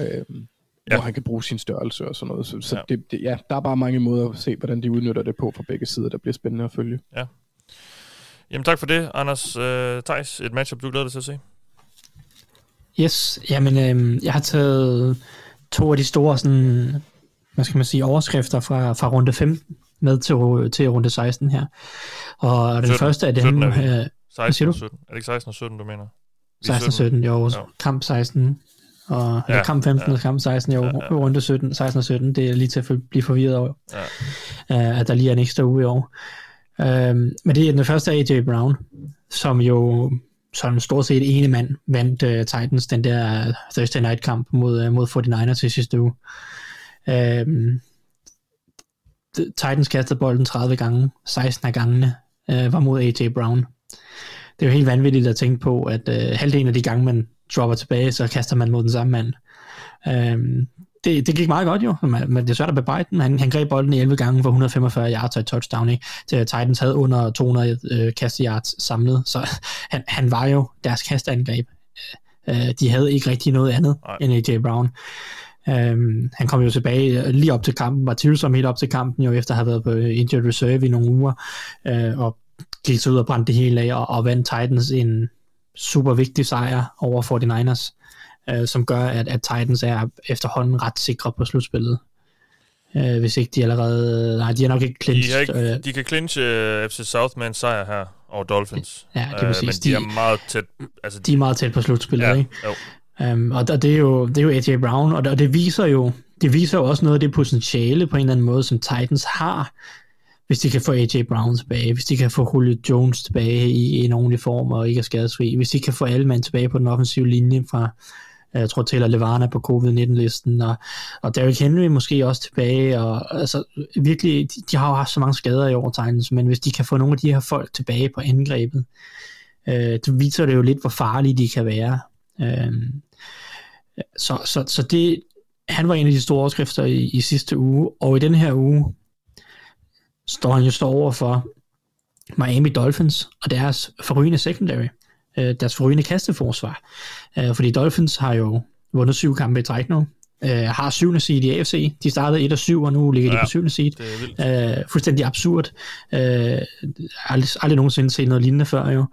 Øhm, Ja. ja. Hvor han kan bruge sin størrelse og sådan noget. Så, så Ja. ja. Det, det, ja, der er bare mange måder at se, hvordan de udnytter det på fra begge sider, der bliver spændende at følge. Jamen tak for det, Anders øh, Thijs. Et matchup, du glæder dig til at se. Yes, jamen øh, jeg har taget to af de store sådan, hvad skal man sige, overskrifter fra, fra runde 15 med til, til runde 16 her. Og den 17. første af dem... 17 er. Øh, 16 siger og du? 17. Er det ikke 16 og 17, du mener? Vi er 16 og 17, jo, Jo. kamp 16, og ja, Ja, kamp 15 ja. og kamp 16, jo, Ja, ja. runde 17, 16 og 17, det er lige til at blive forvirret over, Ja. uh, at der lige er en ekstra uge i år. Øh, men det er den første AJ Brown, som jo som stort set ene mand vandt uh, Titans den der Thursday night kamp mod, uh, mod 49ers i sidste uge. Øhm, Titans kastede bolden 30 gange, 16 af gangene uh, var mod AJ Brown det er jo helt vanvittigt at tænke på, at øh, halvdelen af de gange, man dropper tilbage, så kaster man mod den samme mand. Øhm, det, det gik meget godt jo, men det er svært at bebrejde den. Han, han greb bolden i 11 gange for 145 yards og et touchdown. Ikke? Til Titans havde under 200 øh, kasteyards samlet, så [LAUGHS] han, han var jo deres kastangreb. Øh, de havde ikke rigtig noget andet Nej. end AJ Brown. Um, han kom jo tilbage øh, lige op til kampen, var tvivlsom helt op til kampen, jo efter at have været på injured reserve i nogle uger, uh, og gik så ud og brændte det hele af, og, og vandt Titans en super vigtig sejr over 49ers, uh, som gør, at, at Titans er efterhånden ret sikre på slutspillet. Uh, hvis ikke de allerede... Nej, de er nok ikke De, clinched. ikke, øh, de kan clinche uh, FC South med en sejr her over Dolphins. Ja, det er Øh, præcis. Men de, De- er meget tæt. Altså, de er meget tæt på slutspillet, ja, ikke? jo. Um, og, og det er jo, det er jo AJ Brown, og det, og det viser jo det viser jo også noget af det potentiale på en eller anden måde, som Titans har, hvis de kan få AJ Brown tilbage, hvis de kan få Julio Jones tilbage i en ordentlig form og ikke er skadesfri, hvis de kan få alle mand tilbage på den offensive linje fra, øh, jeg tror Taylor Levana på covid-19-listen, og, og Derrick Henry måske også tilbage, og altså virkelig, de, de har jo haft så mange skader i år, Titans, men hvis de kan få nogle af de her folk tilbage på angrebet, øh, det viser det jo lidt, hvor farlige de kan være. Øh, så, så, så det, han var en af de store overskrifter i, i sidste uge, og i den her uge står han jo står over for Miami Dolphins og deres forrygende secondary, øh, deres forrygende kasteforsvar. Øh, fordi Dolphins har jo vundet syv kampe i træk nu, øh, har syvende seed i AFC. De startede 1 og 7, og nu ligger de Ja, på syvende seed. Øh, fuldstændig absurd. Øh, aldrig, aldrig nogensinde set noget lignende før jo.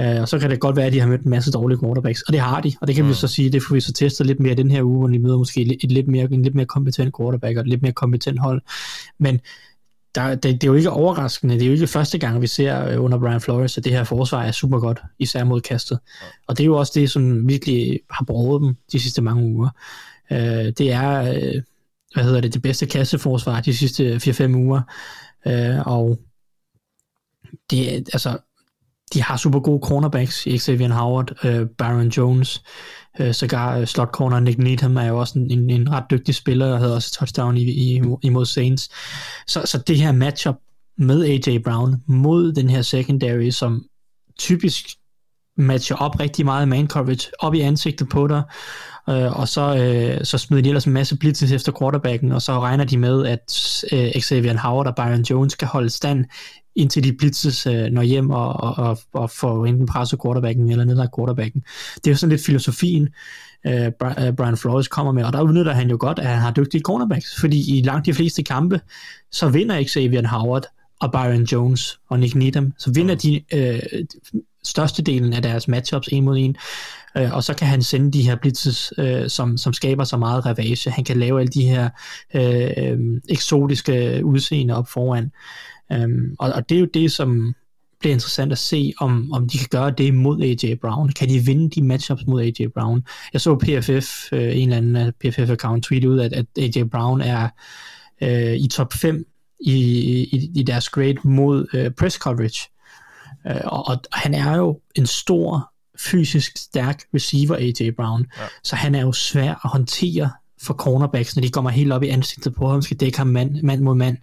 Øh, og så kan det godt være, at de har mødt en masse dårlige quarterbacks, og det har de, og det kan mm. vi så sige, det får vi så testet lidt mere den her uge, hvor de møder måske et lidt mere, en lidt mere kompetent quarterback og et lidt mere kompetent hold. Men der, det, det er jo ikke overraskende, det er jo ikke første gang, vi ser øh, under Brian Flores, at det her forsvar er super godt, især mod kastet. Og det er jo også det, som virkelig har brugt dem de sidste mange uger. Øh, det er, øh, hvad hedder det, det bedste kasseforsvar de sidste 4-5 uger. Øh, og det, altså, de har super gode cornerbacks i Xavier Howard, øh, Baron Jones, øh, sågar øh, slot corner Nick Needham er jo også en, en, en ret dygtig spiller, og havde også touchdown i, i, imod Saints. Så, så det her matchup med AJ Brown mod den her secondary, som typisk matcher op rigtig meget man coverage, op i ansigtet på dig, øh, og så, øh, så smider de ellers en masse blitzes efter quarterbacken, og så regner de med, at øh, Xavier Howard og Byron Jones kan holde stand, indtil de blitzes øh, når hjem og, og, og, og får enten presset quarterbacken eller nedlagt quarterbacken. Det er jo sådan lidt filosofien, øh, øh Brian Flores kommer med, og der udnytter han jo godt, at han har dygtige cornerbacks, fordi i langt de fleste kampe, så vinder Xavier Howard og Byron Jones og Nick Needham, så vinder de øh, størstedelen af deres matchups en mod en, øh, og så kan han sende de her blitzes, øh, som, som skaber så meget ravage. Han kan lave alle de her øh, øh, eksotiske udseende op foran. Um, og, og det er jo det, som bliver interessant at se, om, om de kan gøre det mod AJ Brown. Kan de vinde de matchups mod AJ Brown? Jeg så PFF, øh, en eller anden øh, PFF-account tweet ud, at, at AJ Brown er øh, i top 5 i, i, i deres grade mod øh, press coverage. Øh, og, og han er jo en stor, fysisk stærk receiver, AJ Brown. Ja. Så han er jo svær at håndtere for cornerbacks, når de kommer helt op i ansigtet på ham, skal dække ham mand, mand mod mand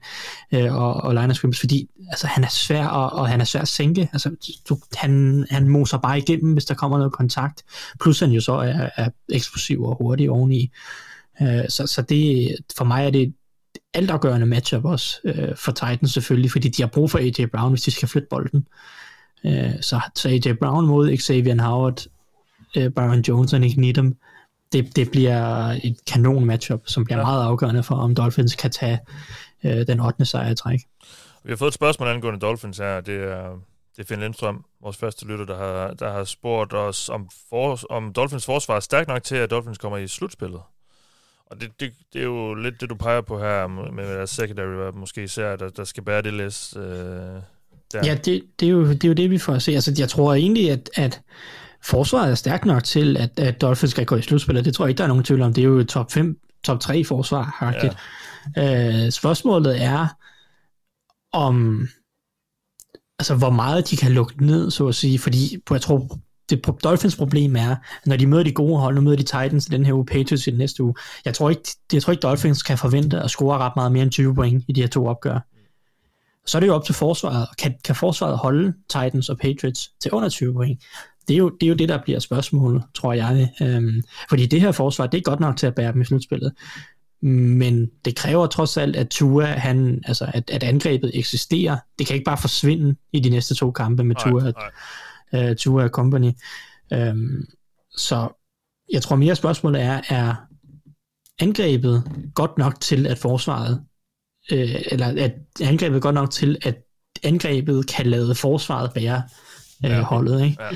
øh, og, og line scrimmage, fordi altså, han er svær, og, og han er svær at sænke. Altså, du, han, han moser bare igennem, hvis der kommer noget kontakt. Plus han jo så er, er eksplosiv og hurtig oveni. Øh, så, så det, for mig er det et altafgørende matchup også øh, for Titans selvfølgelig, fordi de har brug for AJ Brown, hvis de skal flytte bolden. Øh, så, så AJ Brown mod Xavier Howard, øh, Byron Jones og Nick Needham, det, det bliver et kanon matchup, som bliver ja. meget afgørende for, om Dolphins kan tage øh, den 8. sejr i træk. Vi har fået et spørgsmål angående Dolphins her. Det er, det er Finn Lindstrøm, vores første lytter, der har, der har spurgt os, om, for, om Dolphins forsvar er stærkt nok til, at Dolphins kommer i slutspillet. Og det, det, det er jo lidt det, du peger på her med deres secondary, måske især, der, der skal bære det læs. Øh, der. Ja, det, det, er jo, det er jo det, vi får at se. Altså, jeg tror egentlig, at, at forsvaret er stærkt nok til, at, at Dolphins skal gå i slutspillet. Det tror jeg ikke, der er nogen tvivl om. Det er jo top 5, top 3 forsvar. Ja. Øh, spørgsmålet er, om altså hvor meget de kan lukke ned, så at sige, fordi jeg tror, det Dolphins problem er, når de møder de gode hold, nu møder de Titans i den her uge, Patriots i den næste uge, jeg tror ikke, jeg tror ikke Dolphins kan forvente at score ret meget mere end 20 point i de her to opgør. Så er det jo op til forsvaret. Kan, kan forsvaret holde Titans og Patriots til under 20 point? Det er jo det, er jo det der bliver spørgsmålet, tror jeg. Øhm, fordi det her forsvar, det er godt nok til at bære dem i slutspillet. Men det kræver trods alt, at Tua, han, altså, at, at angrebet eksisterer. Det kan ikke bare forsvinde i de næste to kampe med Tua, nej, nej. Uh, Tua Company. Um, så jeg tror mere spørgsmålet er, er angrebet godt nok til, at forsvaret, uh, eller at angrebet godt nok til, at angrebet kan lade forsvaret bære uh, ja, holdet, ikke? Ja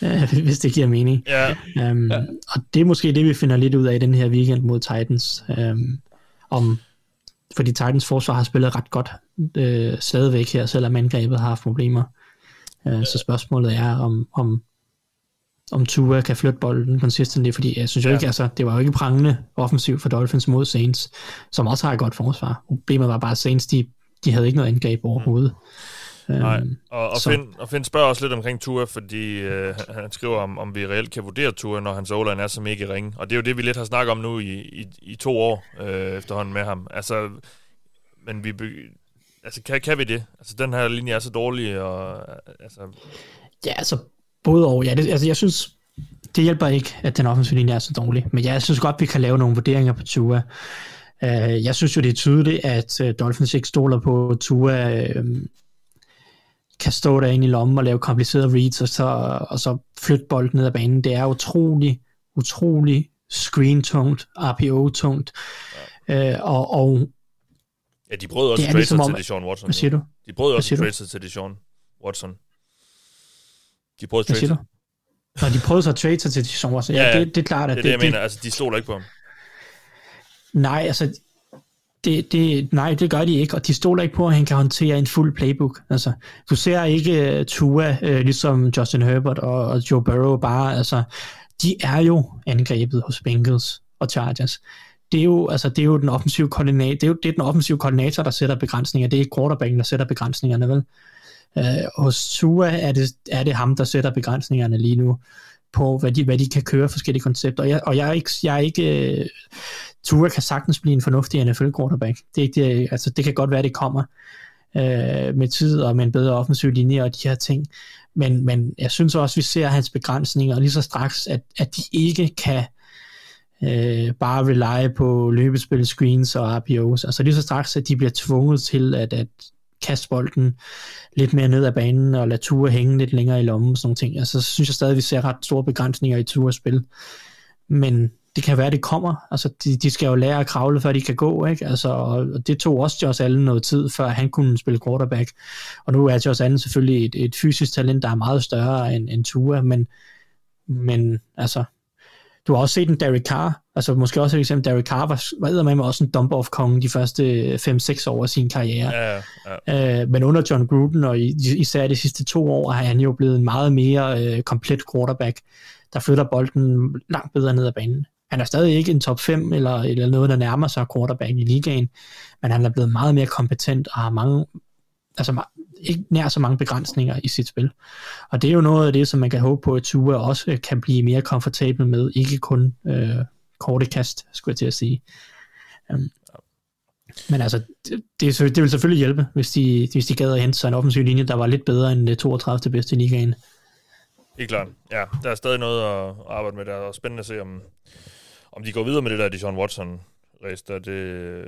[LAUGHS] hvis det giver mening. Ja. Um, ja. Og det er måske det, vi finder lidt ud af i den her weekend mod Titans. Um, om, fordi Titans forsvar har spillet ret godt uh, stadigvæk her, selvom angrebet har haft problemer. Uh, ja. Så spørgsmålet er, om, om, om Tua kan flytte bolden consistently, fordi jeg synes jo ja. ikke, altså, det var jo ikke prangende offensiv for Dolphins mod Saints, som også har et godt forsvar. Problemet var bare, at Saints, de, de havde ikke noget angreb overhovedet. Mm. Nej, øhm, og, og, Finn, og Finn spørger også lidt omkring Tua, fordi øh, han skriver, om, om vi reelt kan vurdere Tua, når hans o er så mega ringe. Og det er jo det, vi lidt har snakket om nu i, i, i to år øh, efterhånden med ham. Altså, men vi... Altså, kan, kan vi det? Altså, den her linje er så dårlig, og... Altså... Ja, altså, både og. Ja, det, altså, jeg synes, det hjælper ikke, at den offensive linje er så dårlig. Men jeg synes godt, vi kan lave nogle vurderinger på Tua. Uh, jeg synes jo, det er tydeligt, at uh, Dolphins ikke stoler på Tua uh, kan stå derinde i lommen og lave komplicerede reads, og så, og så flytte bolden ned ad banen. Det er utrolig, utrolig screen-tungt, RPO-tungt. Ja. Øh, og, og Ja, de brød også trade ligesom til Deshaun Watson. Hvad siger du? De brød også trade til Deshaun Watson. De brød trade sig. De prøvede så at trade til Deshaun Watson. Ja, ja det, det er klart, at det er det, det, jeg mener. Altså, de stoler ikke på ham. Nej, altså, det, det, nej, det gør de ikke, og de stoler ikke på, at han kan håndtere en fuld playbook. Altså, du ser ikke uh, Tua, uh, ligesom Justin Herbert og, og Joe Burrow, bare, altså, de er jo angrebet hos Bengals og Chargers. Det er jo, altså, det er jo den offensive koordinator, det er jo det er den offensive koordinator, der sætter begrænsninger. Det er ikke quarterbacken, der sætter begrænsningerne, vel? Øh, hos Tua er det, er det ham, der sætter begrænsningerne lige nu på, hvad de, hvad de kan køre forskellige koncepter. Og jeg, og jeg er ikke, jeg er ikke øh, Tua kan sagtens blive en fornuftig NFL quarterback. Det, er ikke det, altså, det kan godt være, det kommer øh, med tid og med en bedre offensiv linje og de her ting. Men, men jeg synes også, vi ser hans begrænsninger lige så straks, at, at de ikke kan øh, bare rely på løbespil, screens og RPOs. Altså lige så straks, at de bliver tvunget til at, at kaste bolden lidt mere ned ad banen og lade Tua hænge lidt længere i lommen og sådan ting. Altså, så synes jeg stadig, at vi ser ret store begrænsninger i Tuas spil. Men det kan være, det kommer. Altså, de, de skal jo lære at kravle, før de kan gå, ikke? Altså, og det tog også Josh Allen noget tid, før han kunne spille quarterback. Og nu er Josh Allen selvfølgelig et, et fysisk talent, der er meget større end, end Tua, men, men altså, du har også set en Derek Carr, altså måske også et eksempel, Derek Carr var, var med også en dump-off-konge de første 5-6 år af sin karriere. Ja, ja. Øh, men under John Gruden, og især de sidste to år, har han jo blevet en meget mere øh, komplet quarterback, der flytter bolden langt bedre ned ad banen. Han er stadig ikke en top 5 eller, eller noget, der nærmer sig quarterback i ligaen, men han er blevet meget mere kompetent og har mange, altså ikke nær så mange begrænsninger i sit spil. Og det er jo noget af det, som man kan håbe på, at Tua også øh, kan blive mere komfortabel med, ikke kun øh, korte kast, skulle jeg til at sige. Um, men altså, det, det, det vil selvfølgelig hjælpe, hvis de, hvis de gad at hente sig en offensiv linje, der var lidt bedre end øh, 32. Bedste i ligaen. Helt klart. Ja, der er stadig noget at arbejde med. Det er spændende at se, om, om de går videre med det der Deshaun Watson race, der, det,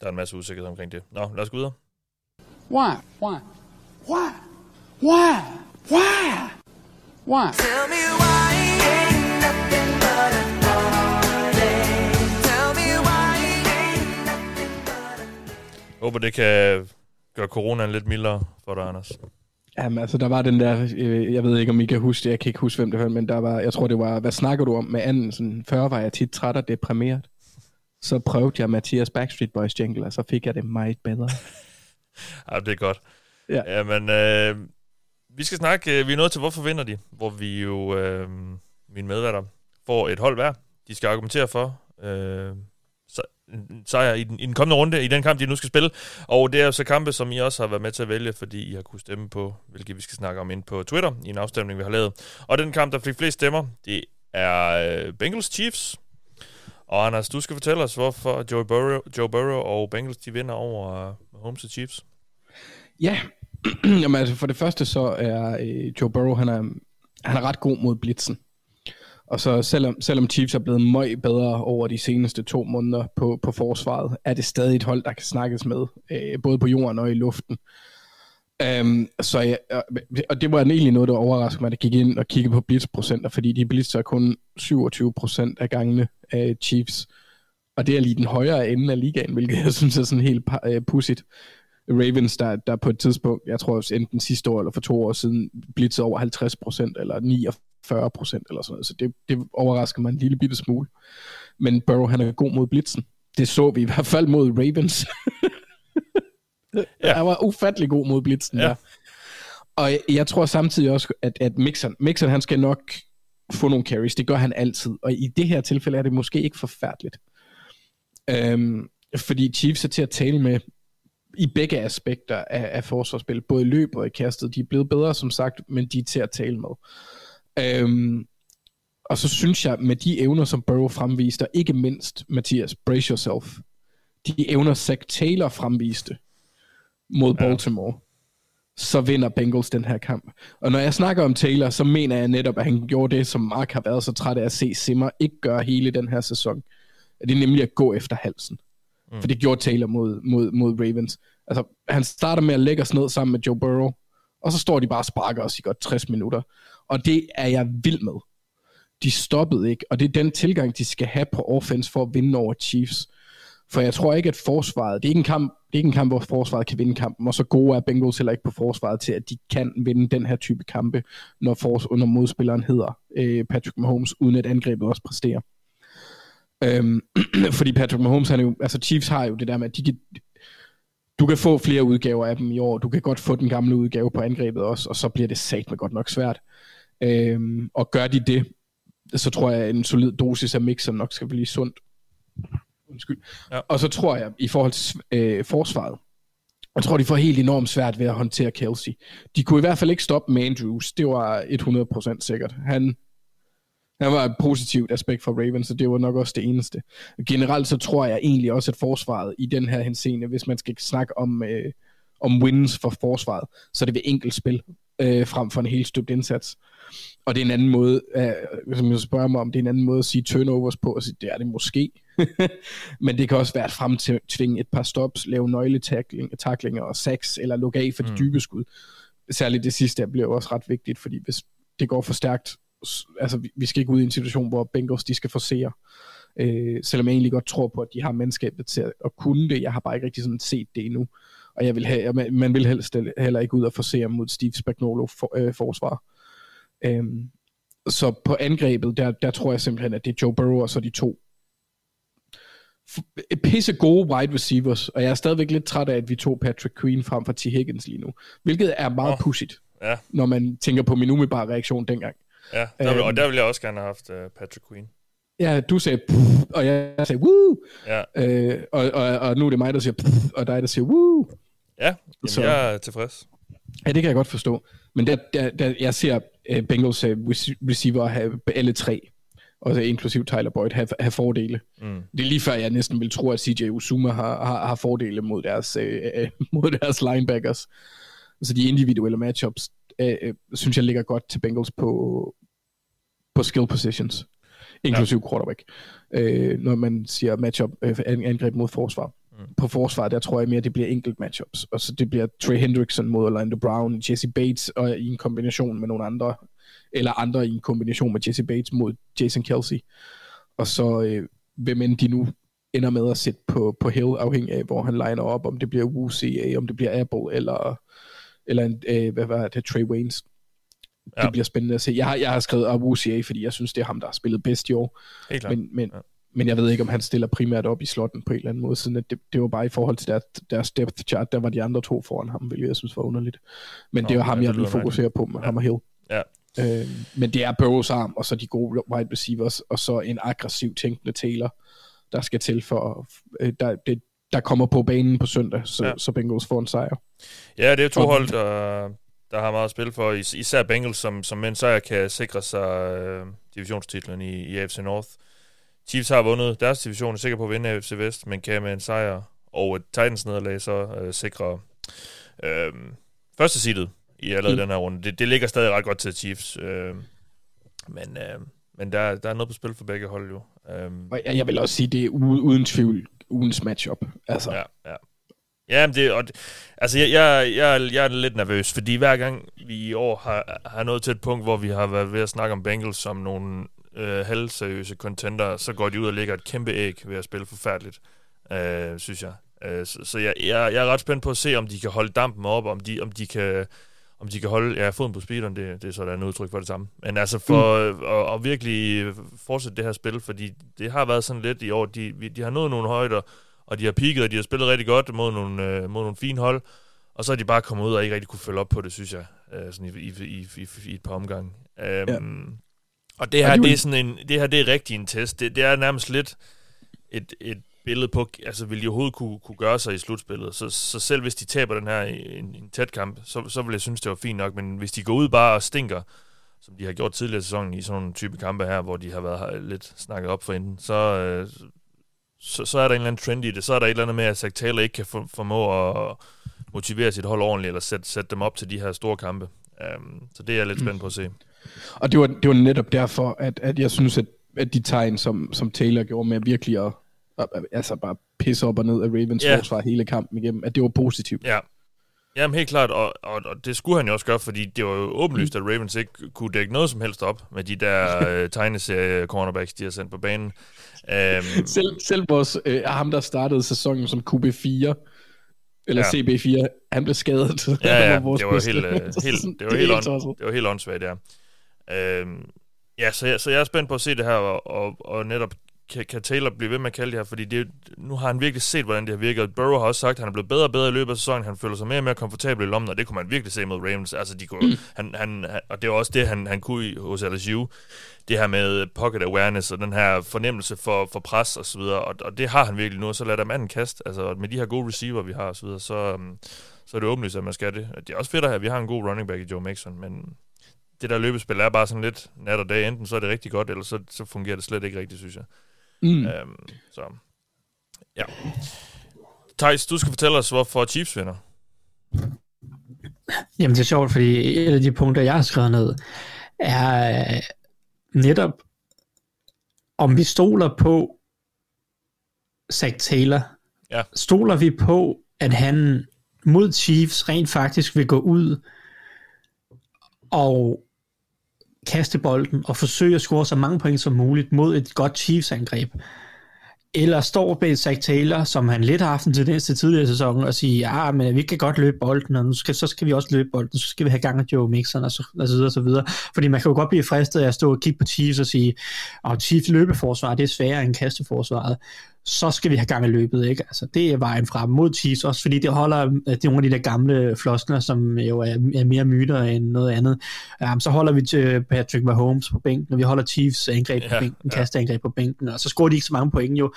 der er en masse usikkerhed omkring det. Nå, lad os gå videre. Why? Why? Why? Why? Why? Why? Tell me why ain't nothing but a Tell me why ain't nothing but a Håber, det kan gøre coronaen lidt mildere for dig, Anders. Jamen, altså, der var den der, øh, jeg ved ikke, om I kan huske det, jeg kan ikke huske, hvem det var, men der var, jeg tror, det var, hvad snakker du om med anden? Sådan, før var jeg tit træt og deprimeret. Så prøvede jeg Mathias Backstreet Boys jingle, og så fik jeg det meget bedre. [LAUGHS] Ja, det er godt. Ja. Jamen, øh, vi skal snakke, øh, vi er nået til, hvorfor vinder de? Hvor vi jo, øh, mine medværter, får et hold hver. De skal argumentere for øh, sejr i den, i den kommende runde, i den kamp, de nu skal spille. Og det er jo så kampe, som I også har været med til at vælge, fordi I har kunnet stemme på, hvilket vi skal snakke om ind på Twitter, i en afstemning, vi har lavet. Og den kamp, der fik flest stemmer, det er øh, Bengals Chiefs. Og Anders, du skal fortælle os, hvorfor Joe Burrow, Joe Burrow og Bengals, de vinder over Mahomes og Chiefs. Ja, [CLEARS THROAT] Jamen, altså for det første så er øh, Joe Burrow, han er, han er ret god mod blitzen. Og så selvom, selvom Chiefs er blevet meget bedre over de seneste to måneder på, på forsvaret, er det stadig et hold, der kan snakkes med, øh, både på jorden og i luften. Um, så ja, øh, og det var egentlig noget, der overraskede mig, at jeg gik ind og kiggede på blitzprocenter, fordi de blitzer kun 27% af gangene af Chiefs. Og det er lige den højere ende af ligaen, hvilket jeg synes er sådan helt uh, pudsigt. Ravens, der, der på et tidspunkt, jeg tror enten sidste år eller for to år siden, blitzede over 50% eller 49% eller sådan noget. Så det, det overrasker mig en lille bitte smule. Men Burrow, han er god mod blitzen. Det så vi i hvert fald mod Ravens. ja. Han var ufattelig god mod blitzen ja. der. Og jeg, jeg tror samtidig også, at, at Mixon, Mixon, han skal nok få nogle carries. Det gør han altid. Og i det her tilfælde er det måske ikke forfærdeligt. Øhm, fordi Chiefs er til at tale med i begge aspekter af, af forsvarsspil, både i løb og i kastet. De er blevet bedre, som sagt, men de er til at tale med. Øhm, og så synes jeg, med de evner, som Burrow fremviste, og ikke mindst, Mathias, brace yourself, de evner Zach Taylor fremviste mod Baltimore, ja. så vinder Bengals den her kamp. Og når jeg snakker om Taylor, så mener jeg netop, at han gjorde det, som Mark har været så træt af at se Simmer ikke gøre hele den her sæson. Det er nemlig at gå efter halsen. Mm. For det gjorde Taylor mod, mod, mod Ravens. Altså, han starter med at lægge os ned sammen med Joe Burrow, og så står de bare og sparker os i godt 60 minutter. Og det er jeg vild med. De stoppede ikke, og det er den tilgang, de skal have på offense for at vinde over Chiefs. For jeg tror ikke, at forsvaret, det er ikke en kamp, det er ikke en kamp, hvor forsvaret kan vinde kampen, og så gode er Bengals heller ikke på forsvaret til, at de kan vinde den her type kampe, når, fors, når modspilleren hedder øh, Patrick Mahomes, uden at angrebet også præsterer. Øhm, [CLEARS THROAT] fordi Patrick Mahomes, han er jo, altså Chiefs har jo det der med, at de kan, du kan få flere udgaver af dem i år, du kan godt få den gamle udgave på angrebet også, og så bliver det sat med godt nok svært. Øhm, og gør de det, så tror jeg, at en solid dosis af mixer nok skal blive sundt. Undskyld. Ja. Og så tror jeg, i forhold til øh, forsvaret, jeg tror, de får helt enormt svært ved at håndtere Kelsey. De kunne i hvert fald ikke stoppe med Andrews. Det var 100% sikkert. Han, han var et positivt aspekt for Ravens, så det var nok også det eneste. Generelt så tror jeg egentlig også, at forsvaret i den her henseende, hvis man skal snakke om, øh, om wins for forsvaret, så er det ved enkelt spil, øh, frem for en helt støbt indsats. Og det er en anden måde, øh, hvis man spørger mig om, det er en anden måde at sige turnovers på, og sige, det er det måske. [LAUGHS] Men det kan også være at fremtvinge et par stops, lave nøgletaklinger og sacks, eller lukke af for de mm. dybe skud. Særligt det sidste bliver også ret vigtigt, fordi hvis det går for stærkt, altså vi, vi skal ikke ud i en situation, hvor Bengals de skal forsere. Øh, selvom jeg egentlig godt tror på, at de har mandskabet til at, at kunne det. Jeg har bare ikke rigtig sådan set det endnu. Og jeg vil have, man, man vil helst heller ikke ud og forsere mod Steve Spagnuolo for, øh, forsvar. Øhm, så på angrebet, der, der tror jeg simpelthen, at det er Joe Burrow og så de to pisse gode wide receivers, og jeg er stadigvæk lidt træt af, at vi tog Patrick Queen frem for T. Higgins lige nu, hvilket er meget oh, pudsigt, ja. når man tænker på min umiddelbare reaktion dengang. Ja, der vil, og der ville jeg også gerne have haft uh, Patrick Queen. Ja, du sagde pff, og jeg sagde woo, Ja, øh, og, og, og nu er det mig, der siger pff, og dig, der siger woo. ja jamen, Så- jeg er tilfreds. Ja, det kan jeg godt forstå. Men der, der, der, jeg ser uh, Bengals uh, receiver have alle tre, og inklusiv Tyler Boyd, have, have fordele. Mm. Det er lige før, jeg næsten vil tro, at CJ Uzuma har, har, har fordele mod deres, øh, [LAUGHS] mod deres linebackers. Så de individuelle matchups, øh, øh, synes jeg ligger godt til Bengals på, på skill positions, inklusiv ja. quarterback. Øh, når man siger matchup, øh, an- angreb mod forsvar. Mm. På forsvar, der tror jeg mere, det bliver enkelt matchups. Og så det bliver Trey Hendrickson mod Orlando Brown, Jesse Bates og i en kombination med nogle andre, eller andre i en kombination med Jesse Bates mod Jason Kelsey. Og så, øh, hvem end de nu ender med at sætte på, på Hill, afhængig af, hvor han liner op, om det bliver WCA, om det bliver Apple, eller eller en, øh, hvad var det, Trey Waynes. Ja. Det bliver spændende at se. Jeg har, jeg har skrevet Awuzie, fordi jeg synes, det er ham, der har spillet bedst i år. Helt klart. Men, men, Ja. men jeg ved ikke, om han stiller primært op i slotten på en eller anden måde, siden at det, det var bare i forhold til deres, deres depth chart, der var de andre to foran ham, hvilket jeg synes var underligt. Men Nå, det er ja, ham, det jeg vil lyder fokusere på med Ja. ham og Hill. Ja. Øh, men det er Burrows arm, og så de gode wide receivers, og så en aggressiv tænkende Taylor, der skal til for, øh, der, det, der kommer på banen på søndag, så, Ja. så Bengals får en sejr. Ja, det er to hold, der, der har meget at spille for. Is- Især Bengals, som, som med en sejr kan sikre sig øh, divisionstitlen i, i AFC North. Chiefs har vundet deres division, er sikker på at vinde AFC Vest, men kan med en sejr og et Titans nederlag så øh, sikre øh, første seedet i allerede Mm. den her runde. Det, det ligger stadig ret godt til Chiefs, øh, men, øh, men der, der er noget på spil for begge hold jo. Øh, Og jeg, jeg vil også sige, det er u- uden tvivl ugens matchup. Altså, Ja, ja. Ja, men det, og det, altså jeg, jeg, jeg, jeg er lidt nervøs, fordi hver gang vi i år har, har nået til et punkt, hvor vi har været ved at snakke om Bengals som nogle øh, halvseriøse contender, så går de ud og lægger et kæmpe æg ved at spille forfærdeligt, øh, synes jeg. Øh, så så jeg, jeg, jeg er ret spændt på at se, om de kan holde dampen op, om de, om de kan om de kan holde ja, foden på speederen, det, det er sådan et udtryk for det samme. Men altså for mm. at, at virkelig fortsætte det her spil, fordi det har været sådan lidt i år, de, de har nået nogle højder, og de har peaked, og de har spillet rigtig godt mod nogle, øh, mod nogle fine hold, og så er de bare kommet ud og ikke rigtig kunne følge op på det, synes jeg, øh, sådan i, i, i, i, i et par omgange. Øhm, Ja. Og det her, det er sådan en, det her, det er rigtig en test. Det, det er nærmest lidt et, et billede på, altså vil de overhovedet kunne, kunne gøre sig i slutspillet. Så, så selv hvis de taber den her i en, en tæt kamp, så, så vil jeg synes, det var fint nok. Men hvis de går ud bare og stinker, som de har gjort tidligere i sæsonen i sådan nogle type kampe her, hvor de har været lidt snakket op for inden, så, øh, så, så er der en eller anden trend i det. Så er der et eller andet med, at Zach Taylor ikke kan for, formå at motivere sit hold ordentligt, eller sætte, sætte dem op til de her store kampe. Um, så det er jeg lidt spændt på at se. Og det var, det var netop derfor, at, at jeg synes, at, at de tegn, som, som Taylor gjorde med virkelig at altså bare pisse op og ned af Ravens Ja. forsvar hele kampen igennem, at det var positivt. Ja. Jamen helt klart, og, og, og det skulle han jo også gøre, fordi det var jo åbenlyst, at Ravens ikke kunne dække noget som helst op med de der øh, [LAUGHS] tegneserie cornerbacks, de har sendt på banen. Um, Selv, selv vores, øh, ham, der startede sæsonen som QB4, eller Ja. ja. CB4, han blev skadet. ja, [LAUGHS] ja, var vores [LAUGHS] det var helt, øh, helt, det var helt, on, det var helt åndssvagt, ja. Um, ja, så jeg, så jeg er spændt på at se det her, og, og, og netop kan, kan Taylor blive ved med at kalde det her, fordi det, nu har han virkelig set, hvordan det har virket. Burrow har også sagt, at han er blevet bedre og bedre i løbet af sæsonen. Han føler sig mere og mere komfortabel i lommen, og det kunne man virkelig se mod Ravens. Altså, de kunne, mm. han, han, og det var også det, han, han kunne i, hos LSU. Det her med pocket awareness og den her fornemmelse for, for pres og så videre. Og, og det har han virkelig nu, og så lader der manden kaste. Altså, med de her gode receiver, vi har og så videre, så, um, så er det åbenlyst, at man skal det. Det er også fedt at have, vi har en god running back i Joe Mixon, men det der løbespil er bare sådan lidt nat og dag. Enten så er det rigtig godt, eller så, så fungerer det slet ikke rigtigt, synes jeg. Mm. Øhm, så, ja. Thijs, du skal fortælle os, hvorfor Chiefs vinder. Jamen det er sjovt, fordi et af de punkter, jeg har skrevet ned, er øh, netop, om vi stoler på Zach Taylor. Ja. Stoler vi på, at han mod Chiefs rent faktisk vil gå ud og kaste bolden og forsøge at score så mange point som muligt mod et godt Chiefs-angreb. Eller står bag Zach Taylor, som han lidt har haft en tendens til tidligere i sæsonen, og sige, ja, men vi kan godt løbe bolden, og nu skal, så skal vi også løbe bolden, så skal vi have gang af Joe Mixon, og så, og så videre, og så videre. Fordi man kan jo godt blive fristet af at stå og kigge på Chiefs og sige, at Chiefs løbeforsvar, det er sværere end kasteforsvaret. Så skal vi have gang i løbet, ikke? Altså, det er vejen frem mod Chiefs, også fordi det holder, det er nogle af de der gamle floskler, som jo er, er mere myter end noget andet. Um, så holder vi til Patrick Mahomes på bænken, og vi holder Chiefs angreb på Ja, bænken, ja. kasteangreb på bænken, og så scorer de ikke så mange point jo.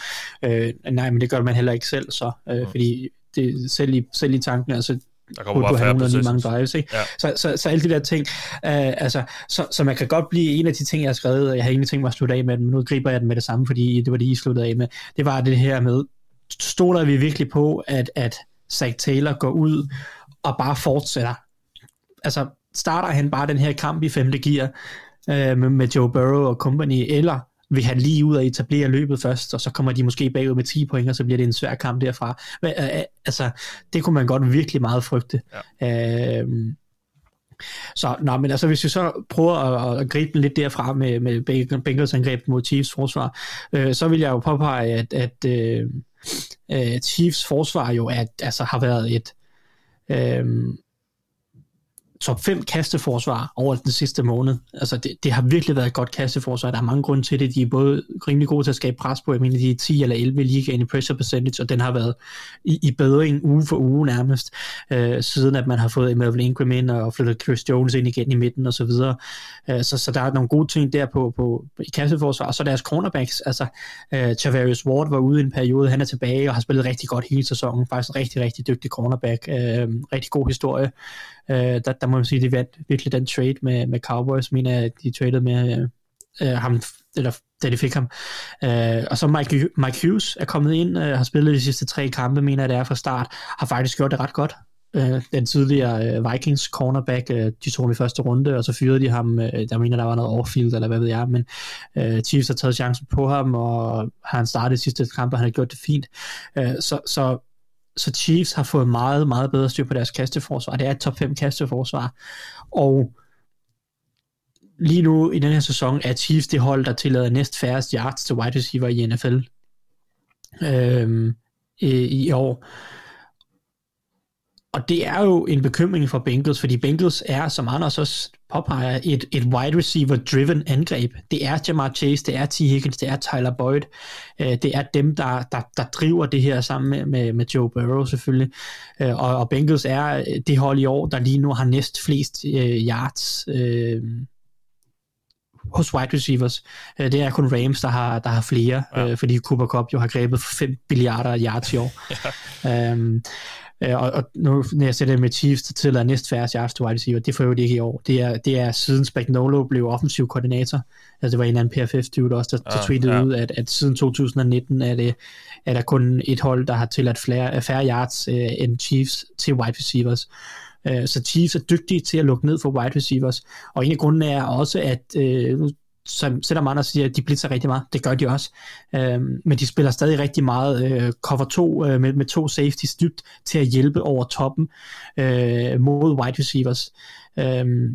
Øh, nej, men det gør man heller ikke selv så, øh, fordi det, selv, i, selv i tanken, altså Der kommer bare færre 109 mange drives, ikke? Ja. Så, så, så alle de der ting, øh, altså, så, så man kan godt blive en af de ting, jeg har skrevet, jeg har egentlig tænkt mig at slutte af med, men nu griber jeg den med det samme, fordi det var det, I sluttede af med. Det var det her med, stoler vi virkelig på, at, at Zach Taylor går ud og bare fortsætter? Altså, starter han bare den her kamp i femte gear øh, med, med Joe Burrow og company, eller vil han lige ud og etablere løbet først, og så kommer de måske bagud med 10 point, og så bliver det en svær kamp derfra. Men, øh, øh, altså, det kunne man godt virkelig meget frygte. Ja. Øhm, så, nå, men altså, hvis vi så prøver at, at gribe den lidt derfra med, med Beng- Bengals angreb mod Chiefs forsvar, øh, så vil jeg jo påpege, at, at øh, øh, Chiefs forsvar jo at, altså, har været et øh, top 5 kasteforsvar over den sidste måned. Altså det, det har virkelig været et godt kasteforsvar. Der er mange grunde til det. De er både rimelig gode til at skabe pres på. Jeg mener, de er 10 eller 11 i ligaen i pressure percentage, og den har været i, i bedring uge for uge nærmest, øh, siden at man har fået Melvin Ingram ind og flyttet Chris Jones ind igen i midten og så videre. Øh, så, så der er nogle gode ting der på, på i kasteforsvar. Og så deres cornerbacks, altså øh, Tavarius Ward var ude i en periode, han er tilbage og har spillet rigtig godt hele sæsonen. Faktisk en rigtig, rigtig dygtig cornerback. Øh, rigtig god historie. Øh, der, der må man sige, de vandt virkelig den trade med, med Cowboys, mener jeg, de traded med øh, ham, eller da de fik ham. Øh, og så Mike, Mike Hughes er kommet ind, øh, har spillet de sidste tre kampe, mener jeg det er fra start, har faktisk gjort det ret godt. Øh, den tidligere øh, Vikings cornerback, øh, de tog ham i første runde, og så fyrede de ham, øh, der mener der var noget overfield, eller hvad ved jeg, men øh, Chiefs har taget chancen på ham, og han startet de sidste kampe, han har gjort det fint. Øh, så, så så Chiefs har fået meget, meget bedre styr på deres kasteforsvar. Det er et top 5 kasteforsvar. Og lige nu i den her sæson er Chiefs det hold, der tillader næst færrest yards til wide receiver i NFL øhm, i, i år. Og det er jo en bekymring for Bengals, fordi Bengals er, som Anders også påpeger, et, et wide receiver-driven angreb. Det er Jamar Chase, det er T. Higgins, det er Tyler Boyd. Øh, det er dem, der, der, der driver det her sammen med, med, med Joe Burrow selvfølgelig. Øh, og, og Bengals er øh, det hold i år, der lige nu har næst flest øh, yards øh, hos wide receivers. Øh, det er kun Rams, der har, der har flere, ja. øh, fordi Cooper Cup jo har grebet 5 milliarder yards i år. [LAUGHS] ja. øhm, Øh, og, og nu, når jeg sætter det med Chiefs til at næst færre yards to wide receiver, det får jo det ikke i år. Det er, det er siden Spagnolo blev offensiv koordinator. Altså det var en eller anden PFF-dude også, der, der tweetede ja. ud, at, at siden 2019 er, det, er der kun et hold, der har tilladt flere, færre yards øh, end Chiefs til wide receivers. Øh, så Chiefs er dygtige til at lukke ned for wide receivers. Og en af grundene er også, at øh, som selvom andre siger, at de blitzer rigtig meget, det gør de også, øh, men de spiller stadig rigtig meget øh, cover 2 øh, med, med to safeties dybt til at hjælpe over toppen øh, mod wide receivers. Øh,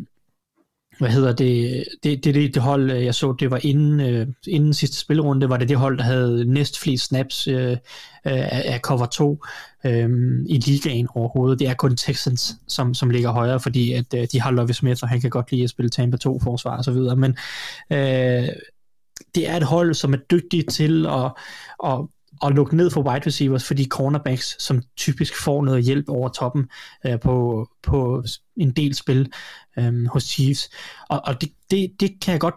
hvad hedder det, det, det, det, det hold, øh, jeg så, det var inden, øh, inden sidste spilrunde, var det det hold, der havde næst flest snaps øh, øh af, af cover 2 øh, i ligaen overhovedet. Det er kun Texans, som, som ligger højere, fordi at øh, de har Lovie Smith, og han kan godt lide at spille Tampa 2 forsvar og så videre, men øh, det er et hold, som er dygtigt til at, at at lukke ned for wide receivers, fordi cornerbacks, som typisk får noget hjælp over toppen øh, på, på en del spil øh, hos Chiefs. Og, og det, det, det kan jeg godt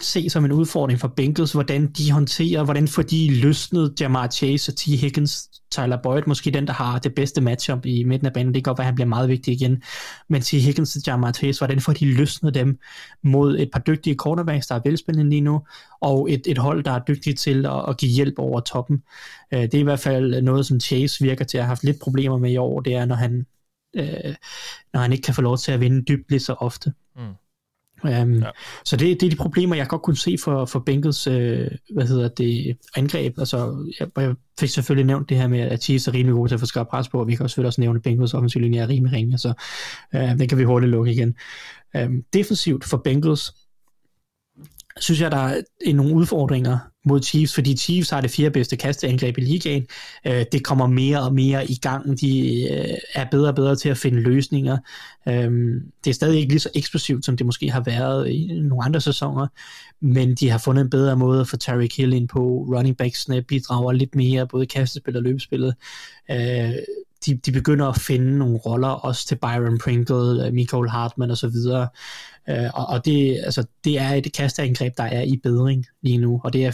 se som en udfordring for Bengals, hvordan de håndterer, hvordan får de løsnet Jamar Chase og T. Higgins, Tyler Boyd, måske den, der har det bedste matchup i midten af banen, det kan godt være, at han bliver meget vigtig igen, men T. Higgins og Jamar Chase, hvordan får de løsnet dem mod et par dygtige cornerbacks, der er velspændende lige nu, og et, et hold, der er dygtigt til at, at give hjælp over toppen. Øh, det er i hvert fald noget, som Chase virker til at have haft lidt problemer med i år, det er, når han, øh, når han ikke kan få lov til at vinde dybt lige så ofte. Mm. Um, ja. Så det, det er de problemer, jeg godt kunne se for, for Bengals øh, hvad hedder det, angreb. Altså, jeg, jeg fik selvfølgelig nævnt det her med, at Chiefs er rimelig gode til at få skabt pres på, og vi kan også selvfølgelig også nævne, at Bengals offensiv linje er rimelig ringe, så øh, den kan vi hurtigt lukke igen. Um, defensivt for Bengals, synes jeg, der er nogle udfordringer mod Chiefs, fordi Chiefs har det fire bedste kasteangreb i ligaen. Øh, det kommer mere og mere i gang. De øh, er bedre og bedre til at finde løsninger. Øh, det er stadig ikke lige så eksplosivt, som det måske har været i nogle andre sæsoner, men de har fundet en bedre måde at få Terry Hill ind på. Running backsne øh, bidrager lidt mere, både i og løbespillet. Øh, de, de begynder at finde nogle roller, også til Byron Pringle, øh, Michael Hartman og så videre. Øh, og, og det, altså, det er et kasteangreb, der er i bedring lige nu, og det er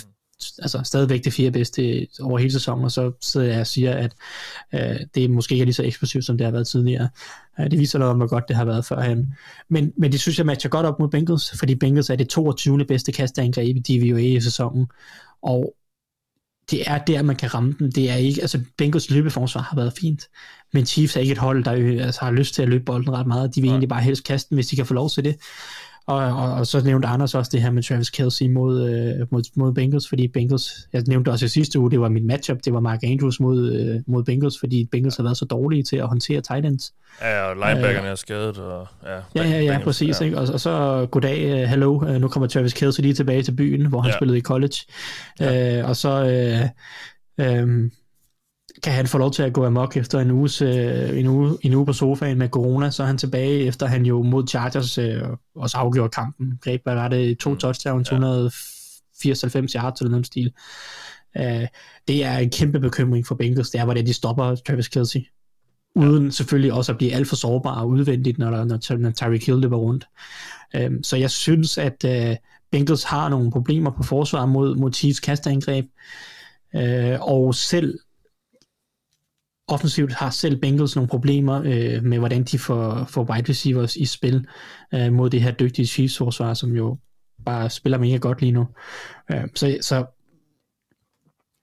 altså stadigvæk det fire bedste over hele sæsonen, og så sidder jeg og siger, at øh, det måske ikke er lige så eksplosivt, som det har været tidligere. Øh, det viser noget om, hvor godt det har været førhen. Men, men det synes jeg matcher godt op mod Bengals, fordi Bengals er det 22. bedste kasteangreb i DVOA i sæsonen, og det er der, man kan ramme dem. Det er ikke, altså Bengals løbeforsvar har været fint, men Chiefs er ikke et hold, der altså, har lyst til at løbe bolden ret meget. De vil ja. egentlig bare helst kaste den, hvis de kan få lov til det. Og, og, og så nævnte Anders også det her med Travis Kelsey mod, øh, mod, mod Bengals, fordi Bengals, jeg nævnte også i sidste uge, det var min matchup, det var Mark Andrews mod, øh, mod Bengals, fordi Bengals har været så dårlige til at håndtere tight ends. Ja, og linebackerne øh, er skadet. Og, ja, ja, ja, ja, Bengals, præcis. Ja. Ikke? Og, og så goddag, uh, hello, uh, nu kommer Travis Kelsey lige tilbage til byen, hvor han ja. spillede i college. Ja. Uh, og så... Uh, um, kan han få lov til at gå amok efter en, uges, øh, en, uge, en uge på sofaen med corona, så er han tilbage efter han jo mod Chargers øh, også afgjorde kampen. Greb, hvad var det? To touchdowns, ja. 194 yards eller noget stil. Øh, det er en kæmpe bekymring for Bengals, det er, hvordan de stopper Travis Kelsey. Uden selvfølgelig også at blive alt for sårbar og udvendigt, når, der, når, når Tyreek Hill løber rundt. Øh, så jeg synes, at øh, Bengals har nogle problemer på forsvar mod, mod Chiefs kasteangreb. Øh, og selv offensivt har selv Bengals nogle problemer øh, med, hvordan de får, får wide receivers i spil øh, mod det her dygtige Chiefs-forsvar, som jo bare spiller mega godt lige nu. Øh, så, så,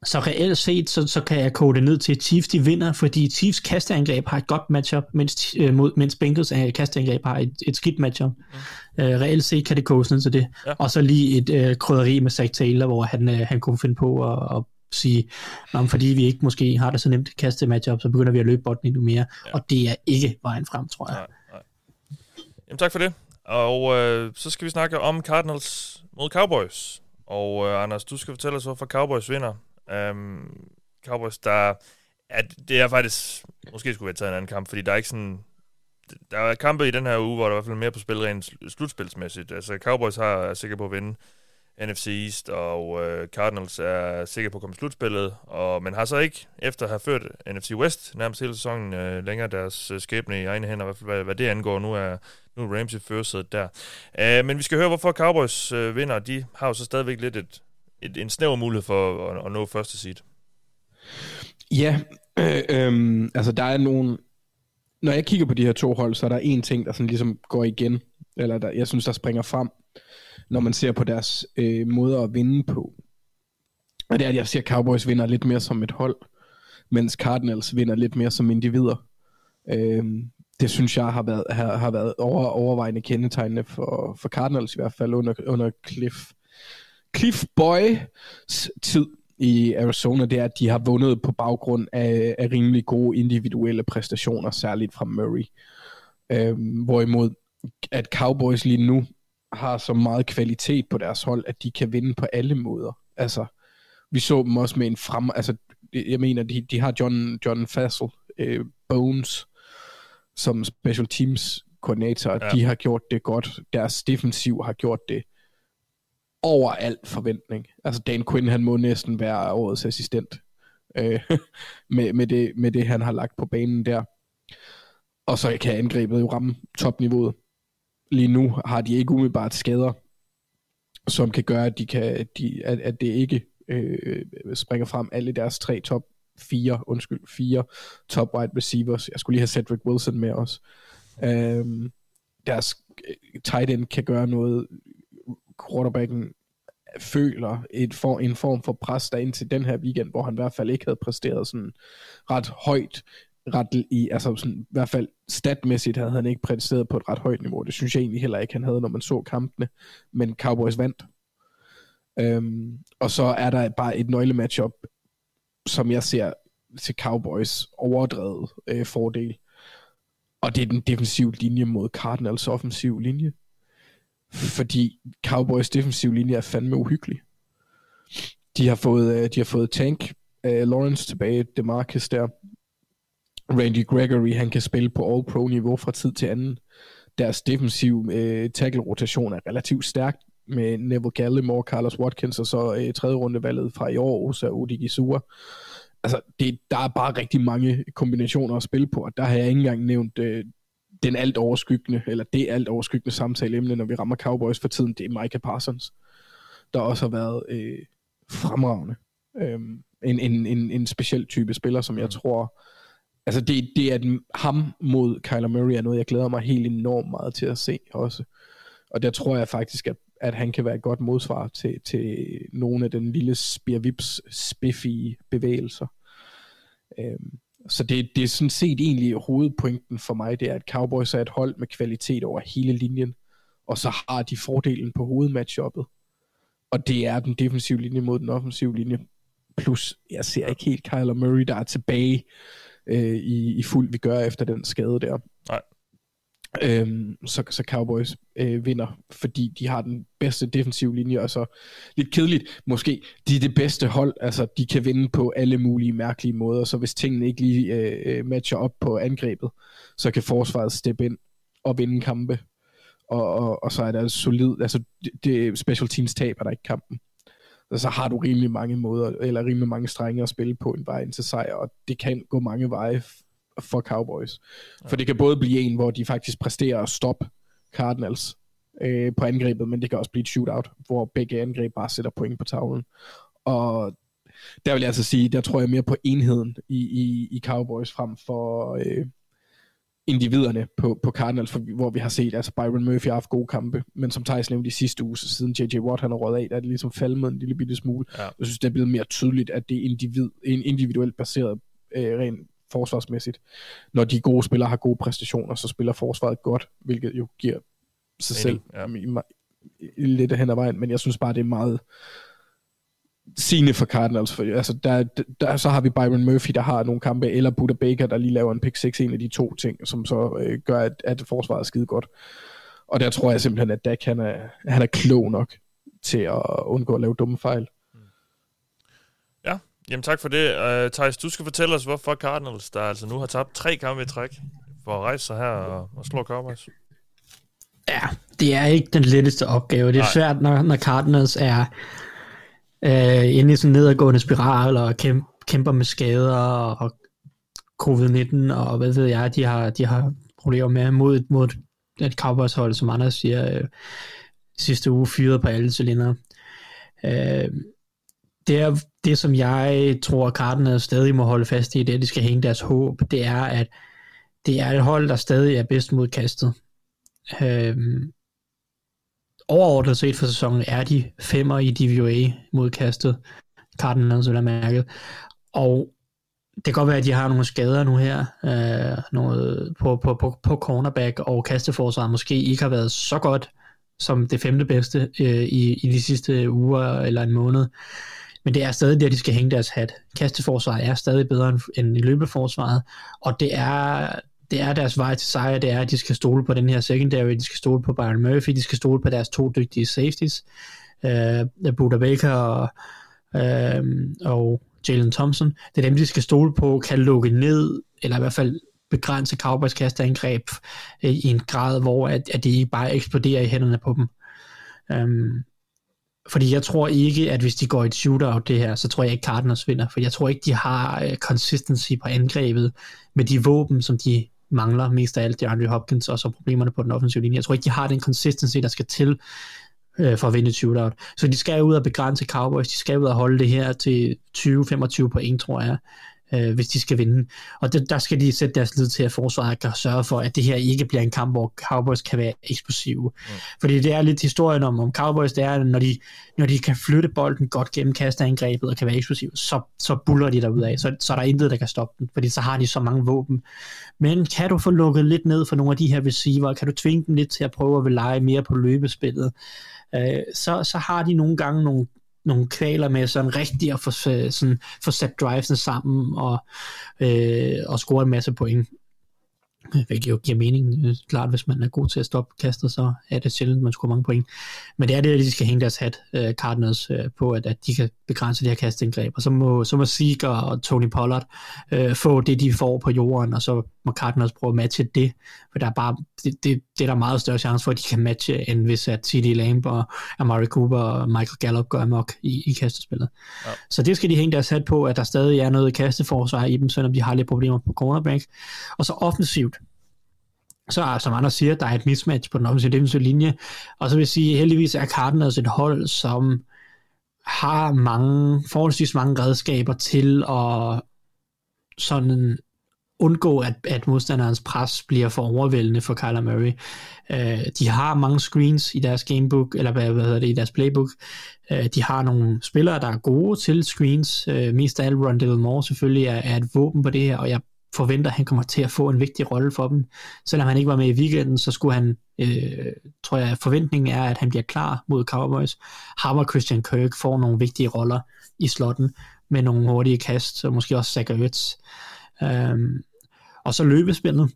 så reelt set, så, så kan jeg kode det ned til, at Chiefs de vinder, fordi Chiefs kasteangreb har et godt matchup, mens, øh, mod, mens Bengals øh, kasteangreb har et, et skidt matchup. Mm. Øh, reelt set kan det koges ned til det. Ja. Og så lige et øh, krydderi med Zach Taylor, hvor han, øh, han kunne finde på at, at sige, om fordi vi ikke måske har det så nemt kaste matchup, så begynder vi at løbe bolden endnu mere, ja. og det er ikke vejen frem, tror jeg. Nej, nej. Jamen tak for det. Og øh, så skal vi snakke om Cardinals mod Cowboys. Og øh, Anders, du skal fortælle os, hvorfor Cowboys vinder. Um, Cowboys, der... At det er faktisk... Måske skulle vi have taget en anden kamp, fordi der er ikke sådan... Der er kampe i den her uge, hvor der er i hvert fald mere på spil rent slutspilsmæssigt. Altså, Cowboys har, er sikker på at vinde NFC East, og øh, Cardinals er sikre på at komme i slutspillet, og, men har så ikke, efter at have ført NFC West nærmest hele sæsonen, øh, længere deres øh, skæbne i egne hænder, hvad, hvad det angår. Nu er, nu er Ramsey førsædet der. Øh, men vi skal høre, hvorfor Cowboys øh, vinder. De har jo så stadigvæk lidt et, et, en snæver mulighed for at, at nå første seed. Ja, øh, øh, altså der er nogle... Når jeg kigger på de her to hold, så er der en ting, der sådan ligesom går igen, eller der, jeg synes, der springer frem når man ser på deres øh, måder at vinde på. Og det er, at jeg ser, at Cowboys vinder lidt mere som et hold, mens Cardinals vinder lidt mere som individer. Øh, det synes jeg har været, har, har været over, overvejende kendetegnende for, for Cardinals i hvert fald under, under Cliff, Cliff Boys tid i Arizona, det er, at de har vundet på baggrund af, af rimelig gode individuelle præstationer, særligt fra Murray. Øh, hvorimod at Cowboys lige nu har så meget kvalitet på deres hold, at de kan vinde på alle måder. Altså, vi så dem også med en frem... Altså, jeg mener, de, de har John, John Fassel, øh, Bones, som special teams koordinator. Ja. De har gjort det godt. Deres defensiv har gjort det over al forventning. Altså, Dan Quinn, han må næsten være årets assistent øh, [LAUGHS] med, med, det, med det, han har lagt på banen der. Og så kan angrebet jo ramme topniveauet lige nu har de ikke umiddelbart skader, som kan gøre, at, de kan, de, at, at det ikke øh, springer frem alle deres tre top fire, undskyld, fire top wide receivers. Jeg skulle lige have Cedric Wilson med os. Øhm, deres øh, tight end kan gøre noget, quarterbacken føler et for, en form for pres der til den her weekend, hvor han i hvert fald ikke havde præsteret sådan ret højt ret i, altså sådan, i hvert fald statmæssigt havde han ikke præsteret på et ret højt niveau. Det synes jeg egentlig heller ikke, han havde, når man så kampene. Men Cowboys vandt. Øhm, og så er der bare et nøglematchup, som jeg ser til Cowboys overdrevet øh, fordel. Og det er den defensive linje mod Cardinals offensiv linje. Fordi Cowboys defensiv linje er fandme uhyggelig. De har fået, øh, de har fået Tank øh, Lawrence tilbage, Demarcus der, Randy Gregory, han kan spille på All-Pro-niveau fra tid til anden. Deres defensiv øh, tackle-rotation er relativt stærk med Neville Gallimore, Carlos Watkins og så øh, tredje rundevalget fra i år, Osa Odigizua. Altså, det, der er bare rigtig mange kombinationer at spille på, og der har jeg ikke engang nævnt øh, den alt overskyggende, eller det alt overskyggende samtaleemne, når vi rammer Cowboys for tiden, det er Micah Parsons, der også har været øh, fremragende. Øh, en, en, en, en speciel type spiller, som jeg mm. tror altså det, det at ham mod Kyler Murray er noget, jeg glæder mig helt enormt meget til at se også. Og der tror jeg faktisk, at, at han kan være et godt modsvar til, til nogle af den lille spirvips spiffige bevægelser. Øhm, så det, det er sådan set egentlig hovedpointen for mig, det er, at Cowboys er et hold med kvalitet over hele linjen, og så har de fordelen på hovedmatchuppet. Og det er den defensive linje mod den offensive linje. Plus, jeg ser ikke helt Kyler Murray, der er tilbage øh, i, i fuld vi gør efter den skade der. Nej. Øhm, så, så Cowboys øh, vinder, fordi de har den bedste defensive linje, og så lidt kedeligt, måske, de er det bedste hold, altså de kan vinde på alle mulige mærkelige måder, så hvis tingene ikke lige øh, matcher op på angrebet, så kan forsvaret steppe ind og vinde kampe, og, og, og så er der solid, altså det, det special teams taber der ikke kampen. Så, så har du rimelig mange måder, eller rimelig mange strenge at spille på en vej ind til sejr, og det kan gå mange veje for Cowboys. Ja. For det kan både blive en, hvor de faktisk præsterer at stoppe Cardinals øh, på angrebet, men det kan også blive et shootout, hvor begge angreb bare sætter point på tavlen. Og der vil jeg altså sige, der tror jeg mere på enheden i, i, i Cowboys frem for øh, individerne på, på Cardinals, for, hvor vi har set, altså Byron Murphy har haft gode kampe, men som Thijs nævnte i sidste uge, så siden J.J. Watt han har rådet af, der er det ligesom falmet en lille bitte smule. Ja. Jeg synes, det er blevet mere tydeligt, at det er individ, en individuelt baseret øh, rent forsvarsmæssigt. Når de gode spillere har gode præstationer, så spiller forsvaret godt, hvilket jo giver sig selv ja. i, i, i lidt hen ad vejen, men jeg synes bare, det er meget sigende for Cardinals. For, altså, der, der, så har vi Byron Murphy, der har nogle kampe, eller Buda Baker, der lige laver en pick 6, en af de to ting, som så øh, gør, at, at forsvaret er skide godt. Og der tror jeg simpelthen, at Dak, han er, han er klog nok til at undgå at lave dumme fejl. Ja, jamen tak for det. Uh, Thijs, du skal fortælle os, hvorfor Cardinals, der altså nu har tabt tre kampe i træk, for at rejse sig her og, og slå Cowboys. Ja, det er ikke den letteste opgave. Det er Nej. svært, når, når Cardinals er øh, inde i sådan en nedadgående spiral og kæmper, kæmper med skader og covid-19 og hvad ved jeg, de har, de har problemer med mod, mod et Cowboys hold, som Anders siger, øh, sidste uge fyret på alle cylindre. Øh, det er det, som jeg tror, Cardinals stadig må holde fast i, det er, at de skal hænge deres håb, det er, at det er et hold, der stadig er bedst mod kastet. Øh, overordnet set for sæsonen er de femmer i DVOA modkastet. Cardinals vil mærket. Og det kan godt være, at de har nogle skader nu her øh, noget på, på, på, på cornerback, og kasteforsvaret måske ikke har været så godt som det femte bedste øh, i, i de sidste uger eller en måned. Men det er stadig der, de skal hænge deres hat. Kasteforsvaret er stadig bedre end, end løbeforsvaret, og det er det er deres vej til sejr, det er, at de skal stole på den her secondary, de skal stole på Byron Murphy, de skal stole på deres to dygtige safeties, øh, uh, Buda Baker og, uh, og Jalen Thompson. Det er dem, de skal stole på, kan lukke ned, eller i hvert fald begrænse Cowboys kasteangreb uh, i en grad, hvor at, at de ikke bare eksploderer i hænderne på dem. Um, fordi jeg tror ikke, at hvis de går i et shootout det her, så tror jeg ikke Cardinals vinder, for jeg tror ikke, de har uh, consistency på angrebet med de våben, som de mangler mest af alt det Andrew Hopkins, og så problemerne på den offensive linje. Jeg tror ikke, de har den consistency, der skal til øh, for at vinde et shootout. Så de skal ud og begrænse Cowboys, de skal ud og holde det her til 20-25 point, tror jeg øh, hvis de skal vinde. Og det, der skal de sætte deres lid til, at forsvaret kan sørge for, at det her ikke bliver en kamp, hvor Cowboys kan være eksplosive. Mm. Fordi det er lidt historien om, om Cowboys, det er, når de, når de kan flytte bolden godt gennem kasteangrebet og kan være eksplosive, så, så buller de derud af. Så, så er der intet, der kan stoppe dem, fordi så har de så mange våben. Men kan du få lukket lidt ned for nogle af de her receiver? Kan du tvinge dem lidt til at prøve at lege mere på løbespillet? Øh, så, så har de nogle gange nogle nogle kvaler med sådan rigtig at få, øh, sådan, få sat drivesene sammen og, øh, og score en masse point hvilket jo giver mening. Øh, klart, hvis man er god til at stoppe kastet, så er det sjældent, man scorer mange point. Men det er det, at de skal hænge deres hat, uh, Cardinals, uh, på, at, at de kan begrænse det her kasteindgreb. Og så må, så må Seager og Tony Pollard uh, få det, de får på jorden, og så må Cardinals prøve at matche det. For der er bare, det, det, det er der meget større chance for, at de kan matche, end hvis at C.D. Lamb og Amari Cooper og Michael Gallup går amok i, i kastespillet. Ja. Så det skal de hænge deres hat på, at der stadig er noget kasteforsvar i dem, selvom de har lidt problemer på cornerback. Og så offensivt, så som andre siger, der er et mismatch på den offensive defensive linje, og så vil jeg sige, heldigvis er Cardinals et hold, som har mange, forholdsvis mange redskaber til at sådan undgå, at, at modstanderens pres bliver for overvældende for Kyler Murray. Uh, de har mange screens i deres gamebook, eller hvad, hvad hedder det, i deres playbook. Uh, de har nogle spillere, der er gode til screens. Uh, mest af alt Rondell Moore selvfølgelig er, er et våben på det her, og jeg forventer, at han kommer til at få en vigtig rolle for dem. Selvom han ikke var med i weekenden, så skulle han, øh, tror jeg, forventningen er, at han bliver klar mod Cowboys. Ham og Christian Kirk får nogle vigtige roller i slotten med nogle hurtige kast, og måske også Zach Ertz. Øhm, og så løbespillet.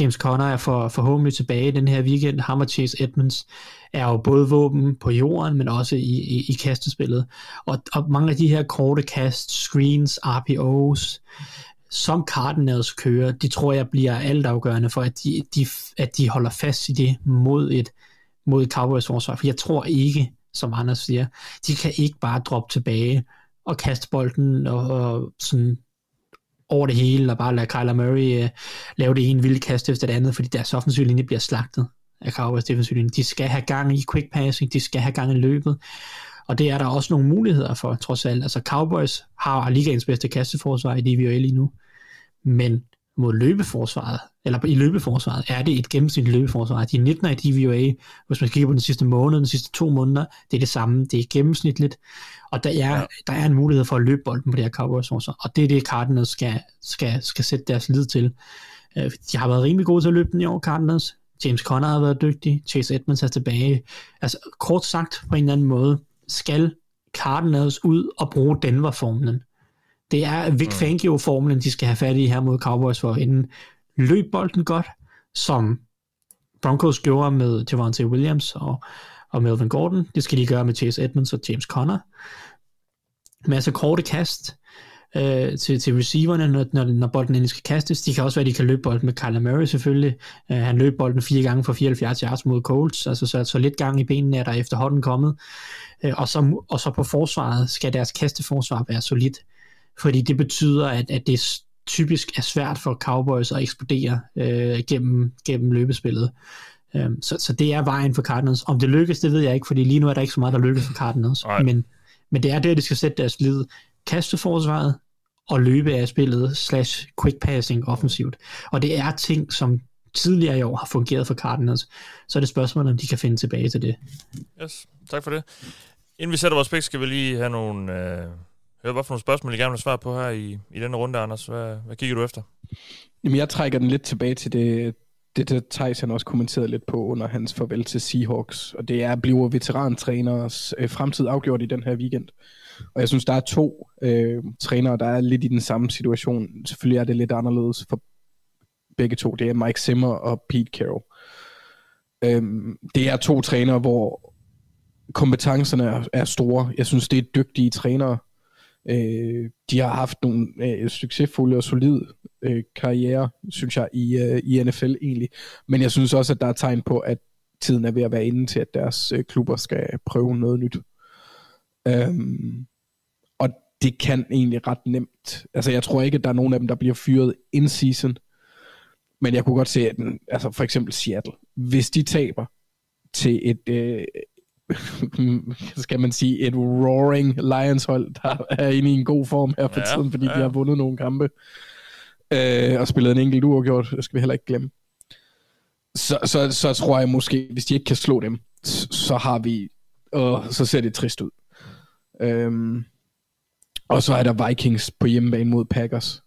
James Conner er for, forhåbentlig tilbage den her weekend. Ham og Chase Edmonds er jo både våben på jorden, men også i, i, i kastespillet. Og, og mange af de her korte kast, screens, RPOs, som Cardinals kører, de tror jeg bliver altafgørende for, at de, de, at de holder fast i det mod et, mod et Cowboys forsvar. For jeg tror ikke, som Anders siger, de kan ikke bare droppe tilbage og kaste bolden og, og sådan over det hele, og bare lade Kyler Murray øh, lave det ene vilde kast efter det andet, fordi deres offensiv linje bliver slagtet af Cowboys defensiv linje. De skal have gang i quick passing, de skal have gang i løbet, og det er der også nogle muligheder for, trods alt. Altså Cowboys har ligaens bedste kasteforsvar i DVL lige nu, men mod løbeforsvaret, eller i løbeforsvaret, er det et gennemsnitligt løbeforsvar. De er 19 i DVOA, hvis man kigger på den sidste måned, den sidste to måneder, det er det samme, det er gennemsnitligt, og der er, ja. der er en mulighed for at løbe bolden på det her Cowboys forsvar, og det er det, Cardinals skal, skal, skal sætte deres lid til. Øh, de har været rimelig gode til at løbe den i år, Cardinals. James Conner har været dygtig, Chase Edmonds er tilbage. Altså kort sagt på en eller anden måde, skal Cardinals ud og bruge Denver-formlen. Det er Vic mm. Fangio-formlen, de skal have fat i her mod Cowboys for inden løb bolden godt, som Broncos gjorde med Javante Williams og, og Melvin Gordon. Det skal de gøre med Chase Edmonds og James Conner. Masser korte kast øh, til, til receiverne, når, når, når bolden endelig skal kastes. De kan også være, at de kan løbe bolden med Kyler Murray selvfølgelig. Uh, han løb bolden fire gange for 74 yards mod Colts, altså så, så lidt gang i benene er der efterhånden kommet. Uh, og, så, og så på forsvaret skal deres kasteforsvar være solidt fordi det betyder, at, at det typisk er svært for Cowboys at eksplodere øh, gennem, gennem løbespillet. Um, så, så det er vejen for Cardinals. Om det lykkes, det ved jeg ikke, fordi lige nu er der ikke så meget, der lykkes for Cardinals. Men, men det er der, de skal sætte deres lid. Kasteforsvaret og løbe af spillet slash quick passing offensivt. Og det er ting, som tidligere i år har fungeret for Cardinals. Så er det spørgsmålet, om de kan finde tilbage til det. Yes, tak for det. Inden vi sætter vores pæk, skal vi lige have nogle... Øh Hør, hvad for nogle spørgsmål, I gerne vil svare på her i, i denne runde, Anders. Hvad, hvad kigger du efter? Jamen, jeg trækker den lidt tilbage til det, det det Thijs han også kommenterede lidt på under hans farvel til Seahawks. Og det er, bliver veterantræners øh, fremtid afgjort i den her weekend. Og jeg synes, der er to øh, trænere, der er lidt i den samme situation. Selvfølgelig er det lidt anderledes for begge to. Det er Mike Zimmer og Pete Carroll. Øhm, det er to trænere, hvor kompetencerne er, er store. Jeg synes, det er dygtige trænere. Øh, de har haft nogle øh, succesfulde og solide øh, karriere, synes jeg, i, øh, i NFL egentlig. Men jeg synes også, at der er tegn på, at tiden er ved at være inde til, at deres øh, klubber skal prøve noget nyt. Øhm, og det kan egentlig ret nemt. Altså, jeg tror ikke, at der er nogen af dem, der bliver fyret in season. Men jeg kunne godt se, at den, altså for eksempel Seattle, hvis de taber til et, øh, [LAUGHS] skal man sige, et roaring Lions-hold, der er inde i en god form her for ja, tiden, fordi ja. de har vundet nogle kampe øh, og spillet en enkelt uafgjort, det skal vi heller ikke glemme. Så, så, så tror jeg måske, hvis de ikke kan slå dem, så har vi, øh, så ser det trist ud. Øhm, og så er der Vikings på hjemmebane mod Packers,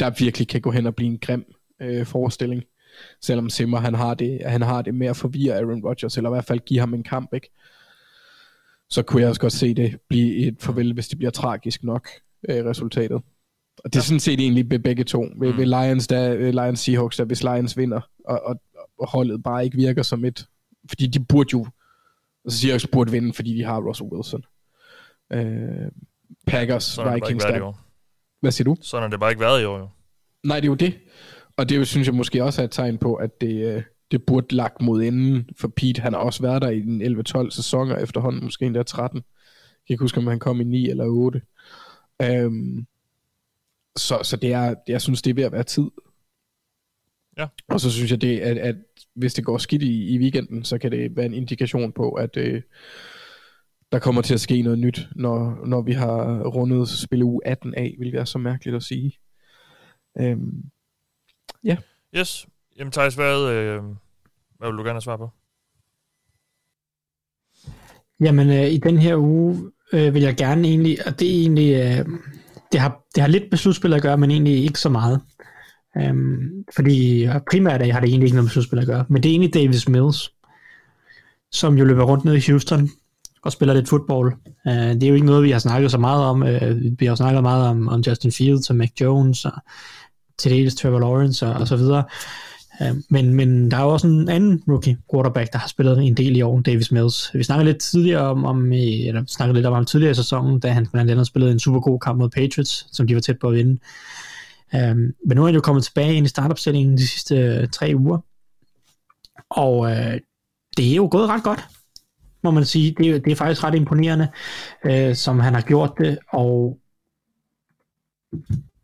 der virkelig kan gå hen og blive en grim øh, forestilling selvom Simmer han har det, han har det med at forvirre Aaron Rodgers, eller i hvert fald give ham en kamp, ikke? så kunne jeg også godt se det blive et farvel, hvis det bliver tragisk nok, øh, resultatet. Og det er sådan set egentlig ved begge to. Ved, mm. ved Lions, der, øh, Lions Seahawks, der hvis Lions vinder, og, og, og holdet bare ikke virker som et... Fordi de burde jo... Altså Seahawks burde vinde, fordi de har Russell Wilson. Øh, Packers, Sådan Vikings, der... Hvad siger du? Sådan har det bare ikke været i år, jo. Nej, det er jo det. Og det synes jeg måske også er et tegn på, at det, øh, det burde lagt mod enden, for Pete han har også været der i den 11-12 sæsoner efterhånden, måske endda 13. Jeg kan ikke huske, om han kom i 9 eller 8. Um, øhm, så, så det er, jeg synes, det er ved at være tid. Ja. Og så synes jeg, det, at, at hvis det går skidt i, i weekenden, så kan det være en indikation på, at øh, der kommer til at ske noget nyt, når, når vi har rundet spille u 18 af, vil være så mærkeligt at sige. Um, Ja. Yes. Jamen Thijs, hvad, øh, hvad vil du gerne have svar på? Jamen, øh, i den her uge øh, vil jeg gerne egentlig, og det er egentlig, øh, det, har, det har lidt med slutspil at gøre, men egentlig ikke så meget. Um, fordi primært har det egentlig ikke noget med slutspil at gøre, men det er egentlig Davis Mills, som jo løber rundt ned i Houston og spiller lidt fodbold. Uh, det er jo ikke noget, vi har snakket så meget om. Uh, vi har snakket meget om, om Justin Fields og Mac Jones og til dels Trevor Lawrence og, og så videre. Øhm, men, men der er jo også en anden rookie quarterback, der har spillet en del i år, Davis Mills. Vi snakkede lidt tidligere om, om eller snakkede lidt om ham tidligere i sæsonen, da han blandt andet spillede en super god kamp mod Patriots, som de var tæt på at vinde. Um, men nu er han jo kommet tilbage ind i startopstillingen de sidste øh, tre uger. Og uh, det er jo gået ret godt, må man sige. Det er, det er faktisk ret imponerende, uh, som han har gjort det, og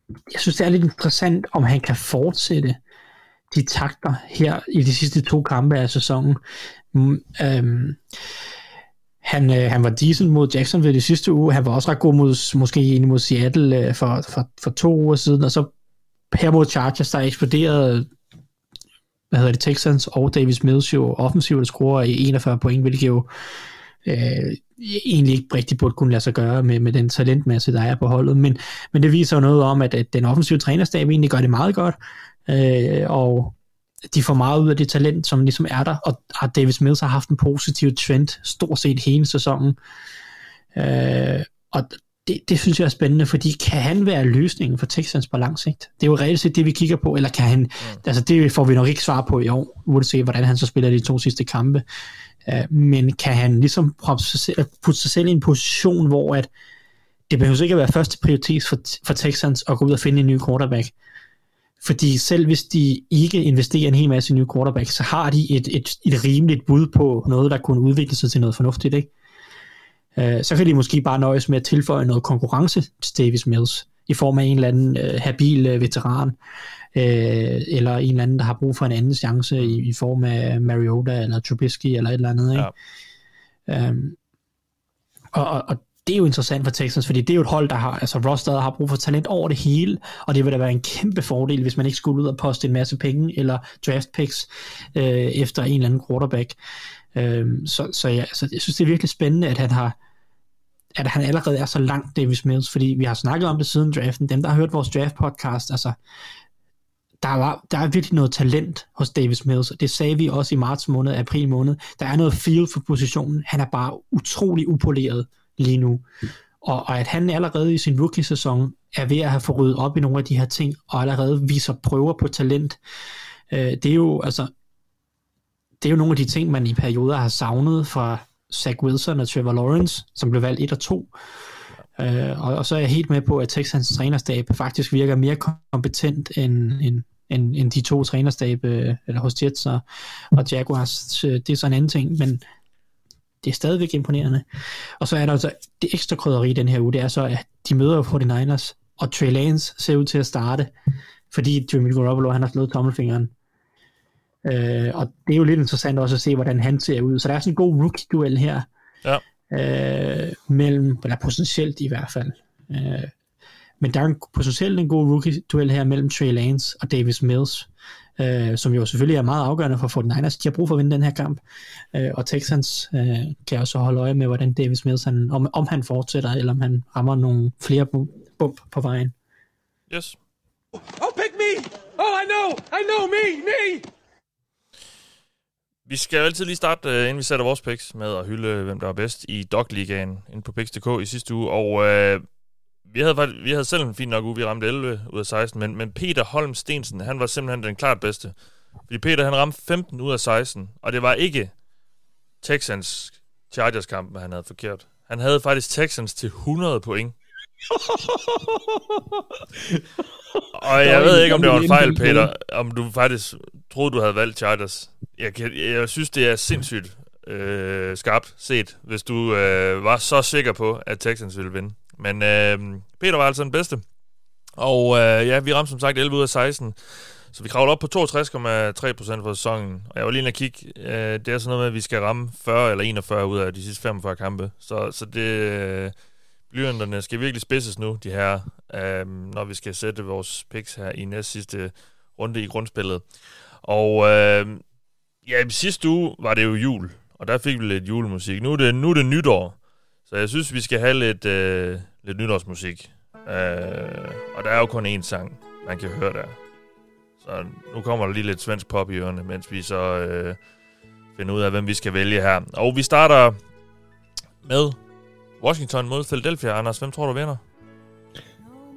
jeg synes, det er lidt interessant, om han kan fortsætte de takter her i de sidste to kampe af sæsonen. Mm, øhm, han, øh, han var decent mod Jacksonville de sidste uge. Han var også ret god mod, måske egentlig mod Seattle øh, for, for, for to uger siden. Og så her mod Chargers, der eksploderede hvad hedder det, Texans og Davis Mills jo offensivt scorer i 41 point, hvilket jo øh, egentlig ikke rigtig burde kunne lade sig gøre med, med den talentmasse, der er på holdet. Men, men det viser jo noget om, at, at den offensive trænerstab egentlig gør det meget godt, øh, og de får meget ud af det talent, som ligesom er der, og, og Davis Mills har haft en positiv trend stort set hele sæsonen. Øh, og det, det synes jeg er spændende, fordi kan han være løsningen for Texans på lang sigt? Det er jo reelt set det, vi kigger på, eller kan han, mm. altså det får vi nok ikke svar på i år, uanset hvordan han så spiller de to sidste kampe. Øh, men kan han ligesom putte sig selv i en position, hvor at det behøver ikke at være første prioritet for, for Texans at gå ud og finde en ny quarterback. Fordi selv hvis de ikke investerer en hel masse i nye quarterback, så har de et, et, et rimeligt bud på noget, der kunne udvikle sig til noget fornuftigt. Ikke? Øh, så kan de måske bare nøjes med at tilføje noget konkurrence til Davis Mills, i form af en eller anden øh, habil veteran, uh, eller en eller anden, der har brug for en anden chance i, i form af Mariota eller Trubisky eller et eller andet. Ikke? Ja. Um, og, og, og det er jo interessant for Texans, fordi det er jo et hold, der har, altså Ross der har brug for talent over det hele, og det vil da være en kæmpe fordel, hvis man ikke skulle ud og poste en masse penge eller draft picks øh, efter en eller anden quarterback. Øh, så, så ja, så jeg synes, det er virkelig spændende, at han har at han allerede er så langt, Davis Mills, fordi vi har snakket om det siden draften. Dem, der har hørt vores draft podcast, altså, der, var, der er virkelig noget talent hos Davis Mills, og det sagde vi også i marts måned, april måned. Der er noget feel for positionen. Han er bare utrolig upoleret lige nu. Og, og at han allerede i sin rookie-sæson er ved at have fået ryddet op i nogle af de her ting, og allerede viser prøver på talent, øh, det er jo altså det er jo nogle af de ting, man i perioder har savnet fra Zach Wilson og Trevor Lawrence, som blev valgt 1 og 2. Øh, og, og så er jeg helt med på, at Texans trænerstab faktisk virker mere kompetent end, end, end, end de to trænerstab, øh, eller hos Jets og, og Jaguars. Det er så en anden ting, men det er stadigvæk imponerende. Og så er der altså det ekstra krydderi den her uge, det er så, at de møder jo 49ers, og Trey Lance ser ud til at starte, fordi Jimmy Garoppolo, han har slået tommelfingeren. Øh, og det er jo lidt interessant også at se, hvordan han ser ud. Så der er sådan en god rookie-duel her. Ja. Øh, mellem, eller potentielt i hvert fald. Øh, men der er en, potentielt en god rookie-duel her mellem Trey Lance og Davis Mills øh, som jo selvfølgelig er meget afgørende for 49ers. De har brug for at vinde den her kamp, øh, og Texans øh, kan også holde øje med, hvordan Davis Mills, han, om, om han fortsætter, eller om han rammer nogle flere bump på vejen. Yes. Oh, pick me! Oh, I know! I know me! Me! Vi skal jo altid lige starte, øh, inden vi sætter vores picks, med at hylde, øh, hvem der er bedst i Dog-ligaen inde på picks.dk i sidste uge. Og øh, vi havde, vi havde selv en fin nok uge, vi ramte 11 ud af 16, men, men Peter Holm Stensen, han var simpelthen den klart bedste. Fordi Peter, han ramte 15 ud af 16, og det var ikke Texans Chargers kampen, han havde forkert. Han havde faktisk Texans til 100 point og jeg ved ikke, om det var en fejl, Peter, om du faktisk troede, du havde valgt Chargers. Jeg, jeg, jeg synes, det er sindssygt øh, skarpt set, hvis du øh, var så sikker på, at Texans ville vinde. Men øh, Peter var altså den bedste. Og øh, ja, vi ramte som sagt 11 ud af 16. Så vi kravlede op på 62,3% for sæsonen. Og jeg var lige inde og kigge. Øh, det er sådan noget med, at vi skal ramme 40 eller 41 ud af de sidste 45 kampe. Så, så det... Øh, blyanterne skal virkelig spidses nu, de her, øh, når vi skal sætte vores picks her i næste sidste runde i grundspillet. Og øh, ja, sidste uge var det jo jul, og der fik vi lidt julemusik. Nu er det, nu er det nytår, så jeg synes, vi skal have lidt, øh, lidt nytårsmusik. Øh, og der er jo kun én sang, man kan høre der. Så nu kommer der lige lidt svensk pop i ørene, mens vi så øh, finder ud af, hvem vi skal vælge her. Og vi starter med Washington mod Philadelphia. Anders, hvem tror du vinder?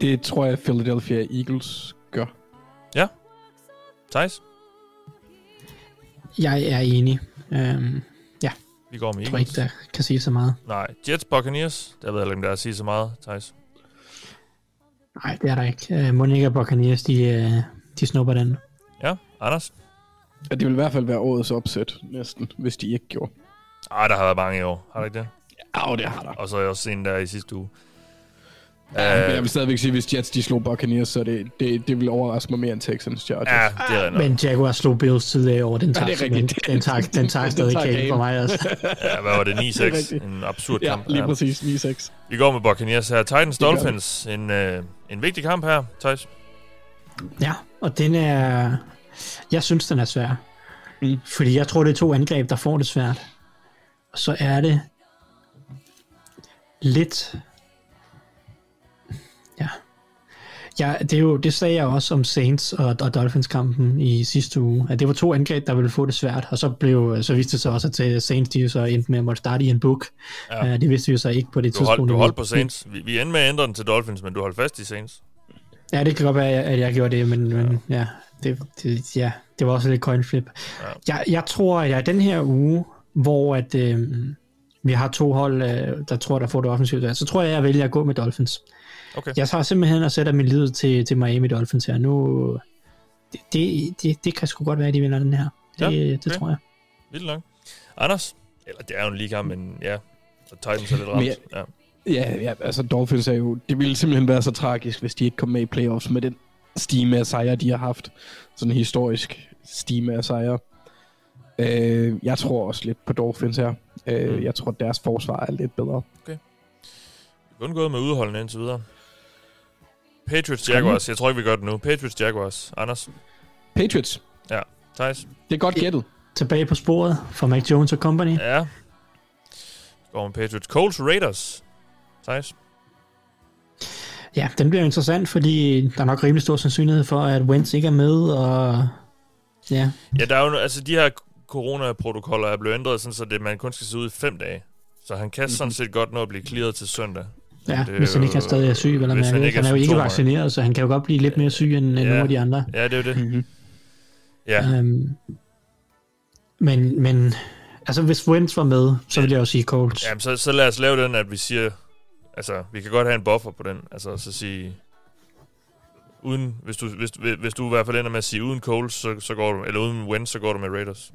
Det tror jeg, Philadelphia Eagles gør. Thijs, Jeg er enig. Øhm, vi går med jeg tror ikke, Eagles. der kan sige så meget. Nej, Jets Buccaneers. Der ved jeg ikke, om der er at sige så meget, Thijs. Nej, det er der ikke. Øh, Monica og Buccaneers, de, øh, de snupper den. Ja, Anders? Ja, det vil i hvert fald være årets opsæt, næsten, hvis de ikke gjorde. Ah, der har været mange i år. Har der ikke det? Ja, det har der. Og så er jeg også en der i sidste uge. Ja, Øh, men jeg vil stadigvæk sige, hvis Jets de slog Buccaneers, så det, det, det vil overraske mig mere end Texans Chargers. Ja, det er. Men Jaguars slog Bills tidligere over. Den tager, det er rigtigt. den tager, den [LAUGHS] tager stadig tager kagen kagen. for mig. Altså. [LAUGHS] Ja, hvad var det? 9-6? Det er rigtigt. en absurd Ja, kamp. lige præcis. 9-6. Vi går med Buccaneers her. Titans. Dolphins. En, øh, en vigtig kamp her, Thijs. Ja, og den er... Jeg synes, den er svær. Mm. Fordi jeg tror, det er to angreb, der får det svært. Og så er det lidt... Ja. Ja, det, er jo, det sagde jeg også om Saints og, og Dolphins-kampen i sidste uge, at det var to angreb, der ville få det svært, og så, blev, så viste det sig også, at Saints de så endte med at måtte starte i en book. Ja. Ja. Uh, det vidste vi jo så ikke på det Du tidspunkt. du vi- holdt på Saints. Vi, vi endte med at ændre den til Dolphins, men du holdt fast i Saints. Ja, det kan godt være, at jeg, gjorde det, men ja, men, ja, det, det, ja, det var også lidt coin flip. Ja. Ja. Jeg, jeg tror, at jeg den her uge, hvor at, øh, vi har to hold, øh, der tror, der får det offensivt, valg, så tror jeg, jeg vælger at gå med Dolphins. Okay. Jeg tager simpelthen og sætter min lid til, til Miami Dolphins her. Nu, det, det, det, det kan sgu godt være, at de vinder den her. Det, Ja, ja, det okay. tror jeg. Vildt nok. Anders? Eller det er jo en liga, men ja. Så Titans er lidt ramt. Ja. Ja, ja, altså Dolphins er jo... Det ville simpelthen være så tragisk, hvis de ikke kom med i playoffs med den stime af sejre, de har haft. Sådan en historisk stime af sejre. Øh, jeg tror også lidt på Dolphins her. Øh, Mm. Jeg tror, deres forsvar er lidt bedre. Kun gået med udholdende indtil videre. Patriots Jaguars. Jeg tror ikke, vi gør det nu. Patriots Jaguars. Anders? Patriots, Thijs? det er godt gættet. Tilbage på sporet for Mac Jones og company. Ja. Ja. Går med Patriots. Colts Raiders. Thijs? ja, den bliver interessant, fordi der er nok rimelig stor sandsynlighed for, at Wentz ikke er med, og ja, Ja, der er jo, altså de her coronaprotokoller er blevet ændret, sådan, så det, man kun skal se ud i fem dage. Så han kan sådan set godt nå at blive clearet til søndag. Ja, Det hvis han ikke er stadig er syg, eller hvis han, ikke han er er jo ikke vaccineret, så han kan jo godt blive lidt mere syg end, end Ja. nogle af de andre. Ja, det er jo det. Mm-hmm. Ja, Um, men, men altså hvis Wentz var med, så ville jeg jo sige Colts. Jamen, så, så lad os lave den, at vi siger... Altså, vi kan godt have en buffer på den. Altså, så sige... Uden, hvis, du, hvis, hvis du i hvert fald ender med at sige uden Coles, så, så går du, eller uden Wentz, så går du med Raiders.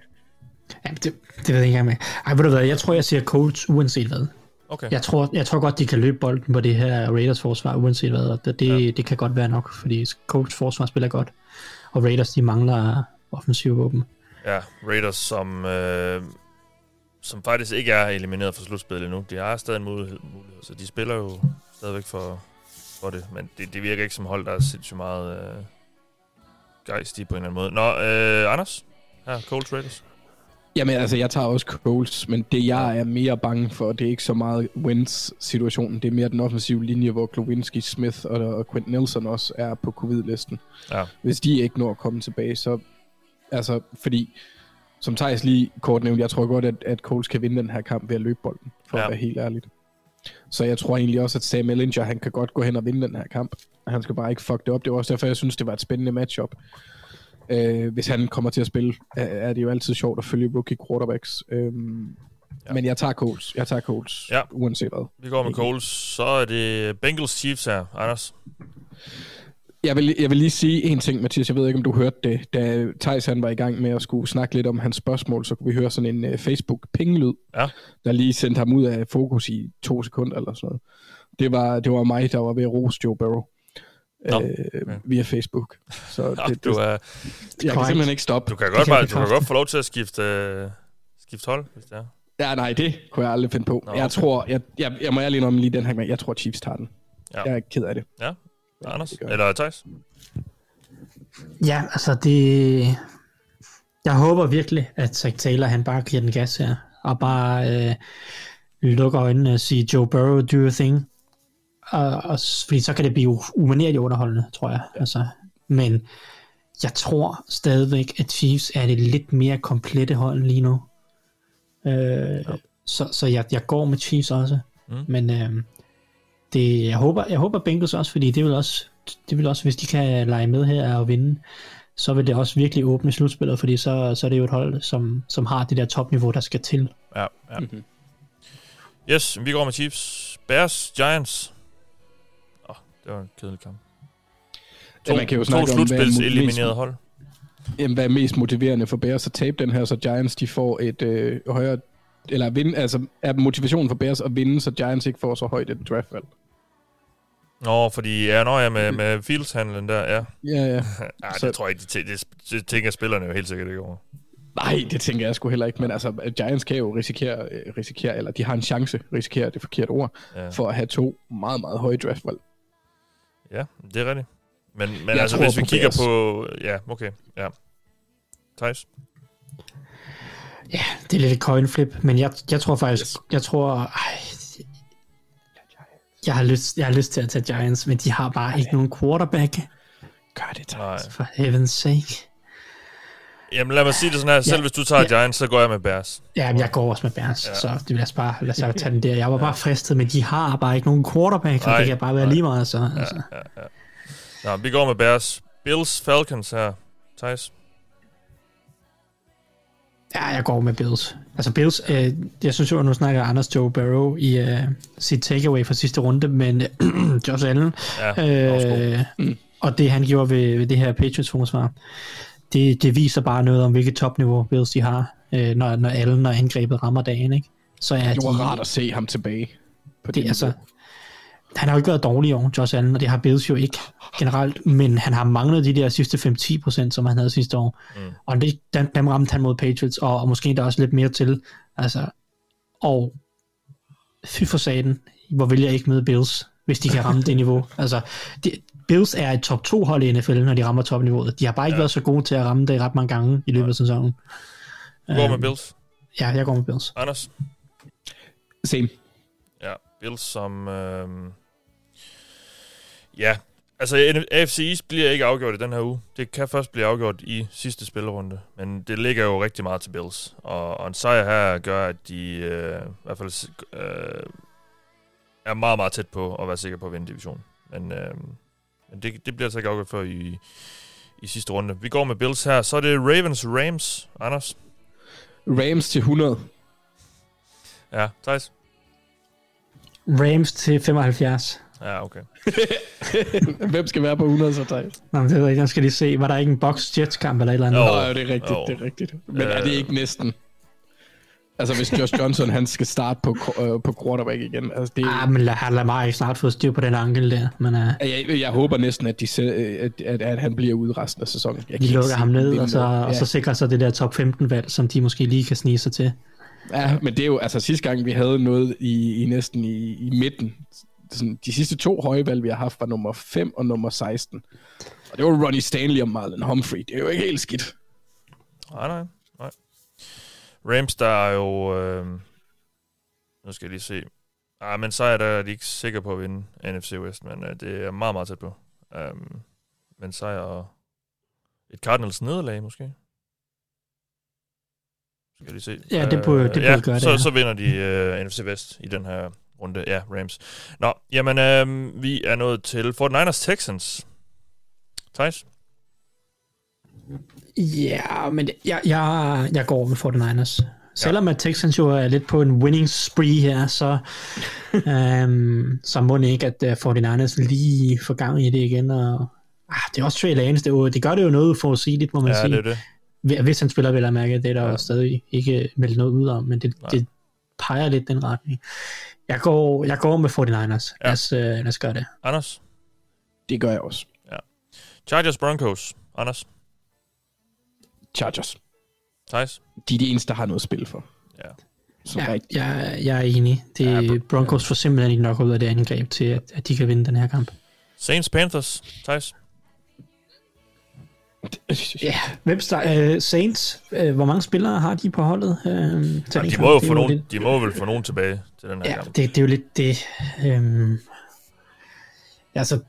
Ja, det, det ved jeg ikke engang med. Ej, ved du hvad, jeg tror, jeg siger Colts uanset hvad. Okay. Jeg tror, jeg tror godt, de kan løbe bolden på det her Raiders forsvar uanset hvad. Og det, ja. det kan godt være nok, fordi Colts forsvar spiller godt. Og Raiders, de mangler offensiv våben. Ja, Raiders, som, øh, som faktisk ikke er elimineret fra slutspillet endnu. De har stadig en mulighed, mulighed så de spiller jo stadigvæk for, for det. Men det, det virker ikke som hold, der er sindssygt meget øh, gejst i på en eller anden måde. Nå, øh, Anders? Ja, Colts Raiders. Jamen altså, jeg tager også Coles, men det jeg er mere bange for, det er ikke så meget Wentz-situationen. Det er mere den offensive linje, hvor Glowinski, Smith og, og Quint Nelson også er på covid-listen. Ja. Hvis de ikke når at komme tilbage, så... Altså, fordi... Som Thijs lige kort nævnte, jeg tror godt, at, at Coles kan vinde den her kamp ved at løbe bolden, for Ja. at være helt ærligt. Så jeg tror egentlig også, at Sam Ellinger, han kan godt gå hen og vinde den her kamp. Han skal bare ikke fuck det op. Det var også derfor, jeg synes, det var et spændende matchup. Øh, hvis han kommer til at spille, er, det jo altid sjovt at følge rookie quarterbacks. Øhm, Ja. ja. Men jeg tager Coles. Jeg tager Coles, Ja. uanset hvad. Vi går med Coles. Så er det Bengals Chiefs her. Anders? Jeg vil, jeg vil lige sige en ting, Mathias. Jeg ved ikke, om du hørte det. Da Thijs han var i gang med at skulle snakke lidt om hans spørgsmål, så kunne vi høre sådan en uh, Facebook-pingelyd, Ja. der lige sendte ham ud af fokus i to sekunder eller sådan noget. Det var, det var mig, der var ved at rose Joe Burrow. Nå, øh, okay. via Facebook. Så [LAUGHS] Nå, det, du, det, er, jeg kan Korrekt. simpelthen ikke stoppe. du kan godt, bare, du kan godt få lov til at skifte, øh, skifte hold, hvis det er. Ja, nej, det kunne jeg aldrig finde på. Nå, Nå, jeg okay. tror, jeg, jeg, jeg må ærlig om lige den her gang, jeg tror Chiefs tager den. Ja. Jeg er ked af det. Ja, Anders? det. Eller Thijs? Ja, altså det... Jeg håber virkelig, at Zach Taylor han bare giver den gas her, og bare øh, lukker øjnene og siger, Joe Burrow, do your thing. Og, og, fordi så kan det blive umanerligt underholdende, tror jeg. Altså, men jeg tror stadigvæk, at Chiefs er det lidt mere komplette hold lige nu. Øh, Så, så jeg, jeg går med Chiefs også. Mm. Men øh, det, jeg, håber, jeg håber Bengals også, fordi det vil også det vil også, hvis de kan lege med her og vinde, så vil det også virkelig åbne slutspillet, fordi så, så er det jo et hold, som, som har det der topniveau, der skal til. Ja, ja. Mhm. Mm-hmm. Yes, vi går med Chiefs. Bears, Giants. Det var en kedelig kamp. To, Ja, man kan jo to snakke om, er slutspils mest- eliminerede hold. Jamen, hvad er mest motiverende for Bears at tabe den her, så Giants de får et øh, højere... Eller vinde, altså er motivationen for Bears at vinde, så Giants ikke får så højt et draftvalg. Nå, fordi ja, når jeg med, med Fields-handlen der, ja. Ja, ja. [LAUGHS] Så- det tror jeg ikke, de, tæ- det, det tænker spillerne jo helt sikkert ikke over. Nej, det tænker jeg sgu heller ikke, men altså, Giants kan jo risikere, øh, risikere eller de har en chance, risikere det forkerte ord, ja. for at have to meget, meget høje draftvalg. Ja, det er rigtigt. Men, men Jeg altså, hvis vi på kigger Bears. på... Ja, okay. Ja. Thijs? Ja, det er lidt et coin flip, men jeg, jeg tror faktisk, jeg tror, ej, jeg har, lyst, jeg har lyst til at tage Giants, men de har bare ikke nogen quarterback, Gør det, Nej. for heaven's sake. Jamen lad mig sige det sådan her. Selv Ja. hvis du tager Ja. Giants, så går jeg med Bears. Ja, men jeg går også med Bears, Ja. ja. så det vil jeg bare lad os bare [LAUGHS] tage den der. Jeg var bare fristet, men de har bare ikke nogen quarterback, Nej, det kan bare være nej. lige meget. Så, altså. Ja, ja, ja. Nå, vi går med Bears. Bills, Falcons her. Thijs? Ja, jeg går med Bills. Altså Bills, øh, jeg synes jo, at nu snakker Anders Joe Barrow i øh, sit takeaway fra sidste runde, men øh, [CLEARS THROAT] Josh Allen, Ja, øh, og det han gjorde ved, ved det her Patriots-forsvar, det, det viser bare noget om, hvilket topniveau Bills de har, øh, når, når Allen og angrebet rammer dagen, ikke? Så er Det var de, rart at se ham tilbage. På det, altså, han har jo ikke været dårlig i år, Josh Allen, og det har Bills jo ikke generelt, men han har manglet de der sidste 5-10 procent, som han havde sidste år. Mm. Og det, dem, dem ramte han mod Patriots, og, og måske der også lidt mere til. Altså, og fy for saten, hvor vil jeg ikke møde Bills, hvis de kan ramme det niveau. Altså, de, Bills er et top 2 hold i NFL, når de rammer topniveauet. De har bare ikke ja. været så gode til at ramme det ret mange gange i løbet af sæsonen. Du går med Bills. Ja, jeg går med Bills. Anders? Same. Ja, Bills som... Øh... Ja, altså AFC East bliver ikke afgjort i den her uge. Det kan først blive afgjort i sidste spillerunde. Men det ligger jo rigtig meget til Bills. Og, og en sejr her gør, at de øh, i hvert fald øh, er meget, meget tæt på at være sikker på at vinde divisionen. Men, øh, men det, det bliver altså ikke afgjort før i, i sidste runde. Vi går med Bills her. Så er det Ravens Rams. Anders? Rams til 100. Ja, Thijs? Rams til 75. Ja, okay. [LAUGHS] Hvem skal være på 100 så, Thijs? Nå, men det ved jeg ikke, jeg skal lige se. Var der ikke en box jets kamp eller et eller andet? Nå, ja, det er rigtigt, Jo. det er rigtigt. Men er Øh. det ikke næsten? Altså, hvis Josh Johnson, han skal starte på, øh, på quarterback igen. Altså, det, Ah, men lad, lad mig ikke snart få styr på den ankel der. Men uh, jeg, jeg håber næsten, at, de selv, at, at, at han bliver ude resten af sæsonen. Jeg de lukker se ham ned, og så, noget. og så sikrer sig det der top 15 valg, som de måske lige kan snige sig til. Ja, men det er jo, altså sidste gang vi havde noget i, i næsten i, i midten, sådan, de sidste to høje valg, vi har haft, var nummer 5 og nummer 16. Og det var Ronnie Stanley og Marlon Humphrey. Det er jo ikke helt skidt. Nej, nej. Rams, der er jo... Øh, nu skal jeg lige se. Ah, men så er der er de ikke sikre på at vinde NFC West, men øh, det er meget, meget tæt på. Um, men sejr og et Cardinals nederlag måske. Skal jeg lige se. Ja, det burde- det burde ja, gøre det, så, så vinder de uh, NFC West i den her runde. Ja, Rams. Nå, jamen, øh, vi er nået til 49ers Texans. Thijs? Ja, men jeg, jeg, jeg går med 49ers. Selvom at Texans jo er lidt på en winning spree her, så, um, [LAUGHS] så må det ikke, at uh, 49ers lige får gang i det igen. Og, ah, det er også Trey Lance, det, jo- det gør det jo noget forudsigeligt, må man Ja, sige. det er det. Hvi- Hvis han spiller vel at mærke, det er der Ja. jo stadig ikke meldt noget ud om, men det, det peger lidt den retning. Jeg går, jeg går med 49ers. Ja. Lad, os, uh, lad os gøre det. Anders? Det gør jeg også. Chargers Broncos. Anders? Chargers. Thijs? De er de eneste, der har noget at spille for. Ja. Så Ja, rigtig. jeg, jeg er enig. Det, Ja, ja, Bro- Broncos får simpelthen ikke nok ud af det angreb til, at, at de kan vinde den her kamp. Saints Panthers. Thijs? [LAUGHS] Ja, hvem start, uh, Saints, uh, hvor mange spillere har de på holdet? Uh, Jamen, de, må jo få nogen, de må vel få nogen tilbage til den her Ja, kamp. det, det er jo lidt det. Um, altså,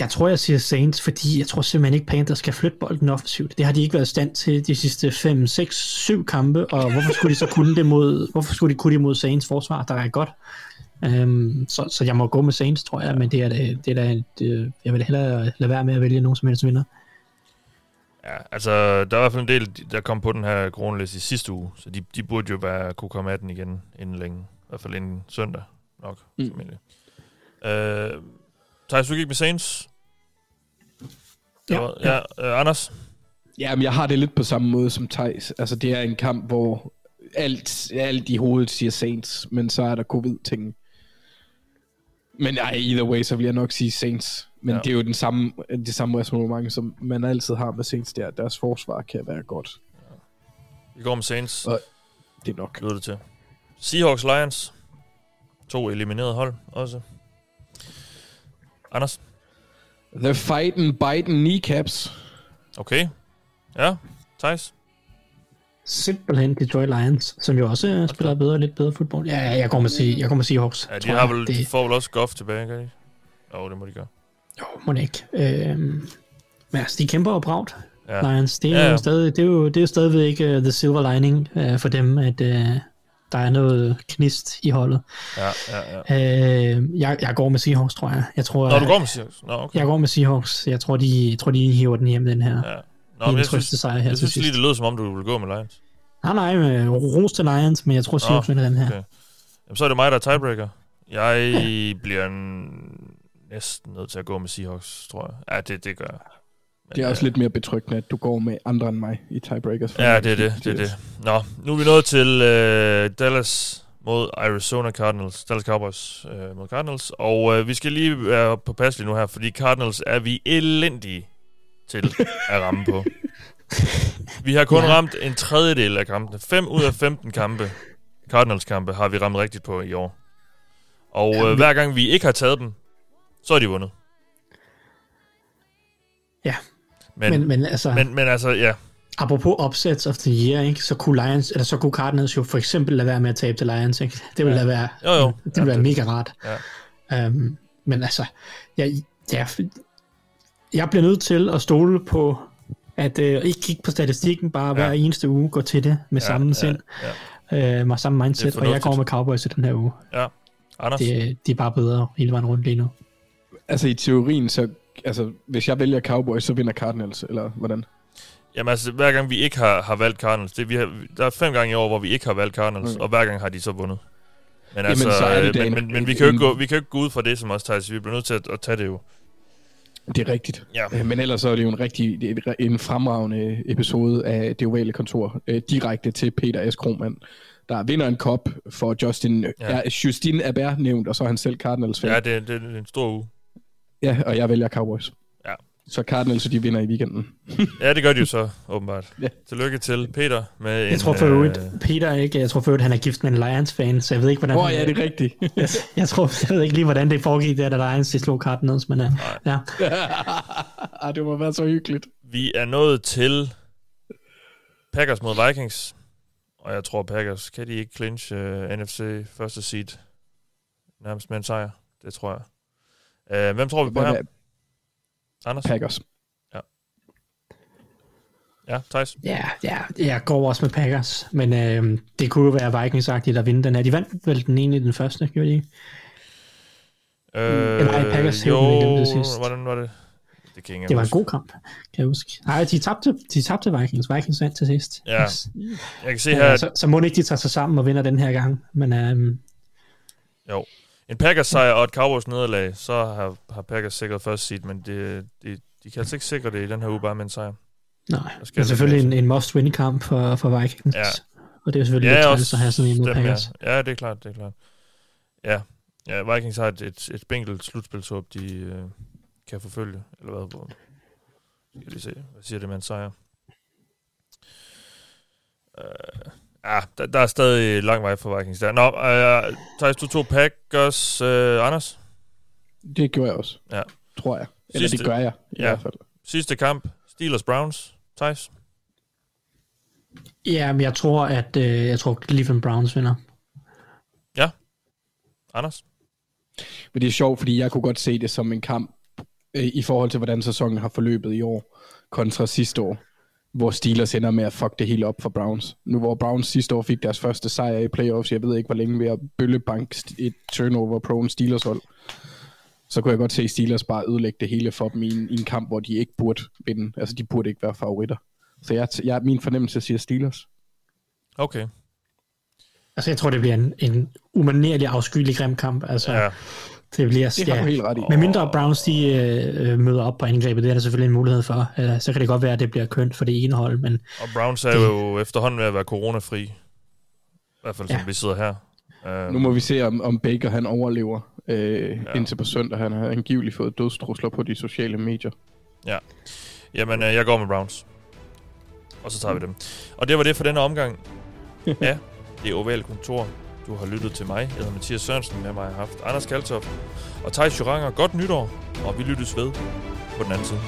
jeg tror, jeg siger Saints, fordi jeg tror simpelthen ikke, Panthers skal flytte bolden offensivt. Det har de ikke været i stand til de sidste 5, 6, 7 kampe, og hvorfor skulle de så kunne det mod, hvorfor skulle de kunne det mod Saints forsvar, der er godt? Um, så, så jeg må gå med Saints, tror jeg, men det er, det, det er da, det, jeg vil hellere lade være med at vælge nogen som helst vinder. Ja, altså, der er i hvert fald en del, der kom på den her kroneliste i sidste uge, så de, de burde jo være, kunne komme af den igen inden længe. I hvert fald inden søndag nok, mm. formentlig. Øh, Thijs, du gik med Saints? Ja. ja. ja øh, Anders? Jamen, jeg har det lidt på samme måde som Thijs. Altså, det er en kamp, hvor alt, alt i hovedet siger Saints, men så er der covid-ting. Men nej, either way, så vil jeg nok sige Saints. Men ja. det er jo den samme, det samme resonemang, som man altid har med Saints der. Deres forsvar kan være godt. Ja. Vi går med Saints. Og det er nok. Lyder det til. Seahawks Lions. To eliminerede hold også. Anders? The Fighting Biden Kneecaps. Okay. Ja, Thijs? Simpelthen Detroit Lions, som jo også okay. spiller bedre, lidt bedre fodbold. Ja, jeg går med, sige, jeg går med Seahawks. Ja, de, har vel, det... de får vel også Goff tilbage, kan de? Jo, oh, det må de gøre. Jo, må det ikke. Øhm, men altså, de kæmper jo bragt, ja. Lions. Det er, ja, ja. Jo stadig, det, er jo, det er jo stadigvæk uh, the silver lining uh, for dem, at uh, der er noget knist i holdet. Ja, ja, ja. Uh, jeg, jeg går med Seahawks, tror jeg. jeg tror, Nå, du går med Seahawks? Nå, okay. Jeg går med Seahawks. Jeg tror, de, jeg tror, de hiver den hjem, den her. Ja. Nå, men jeg synes, sejr her jeg synes lige, det lød som om, du vil gå med Lions. Nej, nej, med ros til Lions, men jeg tror, Seahawks vinder den her. Okay. Jamen, så er det mig, der er tiebreaker. Jeg ja. bliver næsten nødt til at gå med Seahawks, tror jeg. Ja, det, det gør jeg. Men, det er også øh, lidt mere betryggende, at du går med andre end mig i tiebreakers. Ja, det er det, det er det. Nå, nu er vi nået til uh, Dallas mod Arizona Cardinals. Dallas Cowboys uh, mod Cardinals. Og uh, vi skal lige være på pas nu her, fordi Cardinals er vi elendige til [LAUGHS] at ramme på. Vi har kun ja. ramt en tredjedel af kampene. 5 ud af 15 kampe, Cardinals kampe, har vi ramt rigtigt på i år. Og øh, hver gang vi ikke har taget dem, så er de vundet. Ja. Men, men, men altså... Men, men altså, ja. Apropos upsets of the year, ikke, så kunne Lions, eller så kunne Cardinals jo for eksempel lade være med at tabe til Lions, ikke? Det ville ja. da være, jo, jo. [LAUGHS] Det ville ja, være det. mega rart. Ja. Um, men altså, jeg, jeg, jeg bliver nødt til at stole på at øh, ikke kigge på statistikken, bare ja. hver eneste uge gå til det med ja, samme ja, sind, ja. Øh, med samme mindset, og jeg går med Cowboys i den her uge. Ja, Anders? Det, de er bare bedre hele vejen rundt lige nu. Altså i teorien, så altså, hvis jeg vælger Cowboys, så vinder Cardinals, eller hvordan? Jamen altså, hver gang vi ikke har, har valgt Cardinals, det, vi har, der er fem gange i år, hvor vi ikke har valgt Cardinals, okay. og hver gang har de så vundet. Men, altså, Jamen, så er det men, men, men vi, kan jo ikke gå, vi kan jo ikke gå ud fra det som også, Thijs. Vi bliver nødt til at, at tage det jo det er rigtigt. Ja. Øh, men ellers så er det jo en rigtig en fremragende episode af Det Ovale Kontor, øh, direkte til Peter S. Krohmann, der vinder en kop for Justin, ja. er Justin Aber nævnt, og så er han selv Cardinals fan. Ja, det, det, det er en stor uge. Ja, og jeg vælger Cowboys. Ja. Så Cardinals, de vinder i weekenden. [LAUGHS] ja, det gør de jo så, åbenbart. Ja. Tillykke til Peter med Jeg en, tror for øvrigt, øh... Peter ikke, jeg tror for øvrigt, han er gift med en Lions-fan, så jeg ved ikke, hvordan... Hvor oh, ja, det er rigtigt. [LAUGHS] jeg, jeg, tror, jeg ved ikke lige, hvordan det foregik der, da Lions de slog Cardinals, men uh, ja. [LAUGHS] ja. det må være så hyggeligt. Vi er nået til Packers mod Vikings, og jeg tror, Packers, kan de ikke clinch uh, NFC første seed nærmest med en sejr? Det tror jeg. Uh, hvem tror vi på her? Anders? Packers. Ja. Ja, Thijs? Ja, ja, jeg går også med Packers, men øh, det kunne jo være Vikings-agtigt at vinde den her. De vandt vel den ene i den første, gjorde de ikke? Øh, nej, Packers jo, det sidste. hvordan var det? Det, kan det var huske. en god kamp, kan jeg huske. Nej, de tabte, de tabte Vikings. Vikings vandt til sidst. Ja, jeg kan se her... Ja, så, så må ikke de tage sig sammen og vinder den her gang, men... Um, jo, en Packers sejr og et Cowboys nederlag, så har, har Packers sikret første seed, men det, det, de kan altså ikke sikre det i den her uge bare med en sejr. Nej, det er selvfølgelig en, en must-win-kamp for, for Vikings. Ja. Og det er selvfølgelig ja, lidt at have sådan en mod Packers. Ja. ja, det er klart, det er klart. Ja, ja Vikings har et, et, et spinkelt slutspilshåb, de øh, kan forfølge, eller hvad, hvor, skal lige se, hvad siger det med en sejr? Øh, Ja, der, der er stadig lang vej for Vikings der. Nå, uh, Thijs, du tog Packers, uh, Anders? Det gjorde jeg også. Ja. Tror jeg. Eller Sidste, det gør jeg, i ja. hvert fald. Sidste kamp, Steelers-Browns. Thijs? Ja, men jeg tror, at uh, jeg tror, Cleveland Browns vinder. Ja. Anders? Men det er sjovt, fordi jeg kunne godt se det som en kamp øh, i forhold til, hvordan sæsonen har forløbet i år kontra sidste år hvor Steelers ender med at fuck det hele op for Browns. Nu hvor Browns sidste år fik deres første sejr i playoffs, jeg ved ikke hvor længe ved at bøllebank et turnover prone Steelers hold, så kunne jeg godt se Steelers bare ødelægge det hele for dem i en, i en kamp, hvor de ikke burde vinde. Altså de burde ikke være favoritter. Så jeg, jeg, min fornemmelse siger Steelers. Okay. Altså, jeg tror, det bliver en, en umanerlig afskyelig grim kamp. Altså, Ja. Det bliver... Det har du helt ret i. Med mindre Browns, de øh, møder op på angrebet, det er der selvfølgelig en mulighed for. Øh, så kan det godt være, at det bliver kønt for det ene hold, men Og Browns er jo efterhånden ved at være coronafri. I hvert fald som Ja. vi sidder her. Uh, Nu må vi se, om, om Baker han overlever øh, ja. indtil på søndag. Han har angiveligt fået dødstrusler på de sociale medier. Ja. Jamen, øh, jeg går med Browns. Og så tager vi dem. Og det var det for denne omgang. [LAUGHS] ja, det er Ovale Kontor. Du har lyttet til mig. Jeg hedder Mathias Sørensen. Med mig har jeg haft Anders Kaltoft og Thijs Joranger. Godt nytår, og vi lyttes ved på den anden side.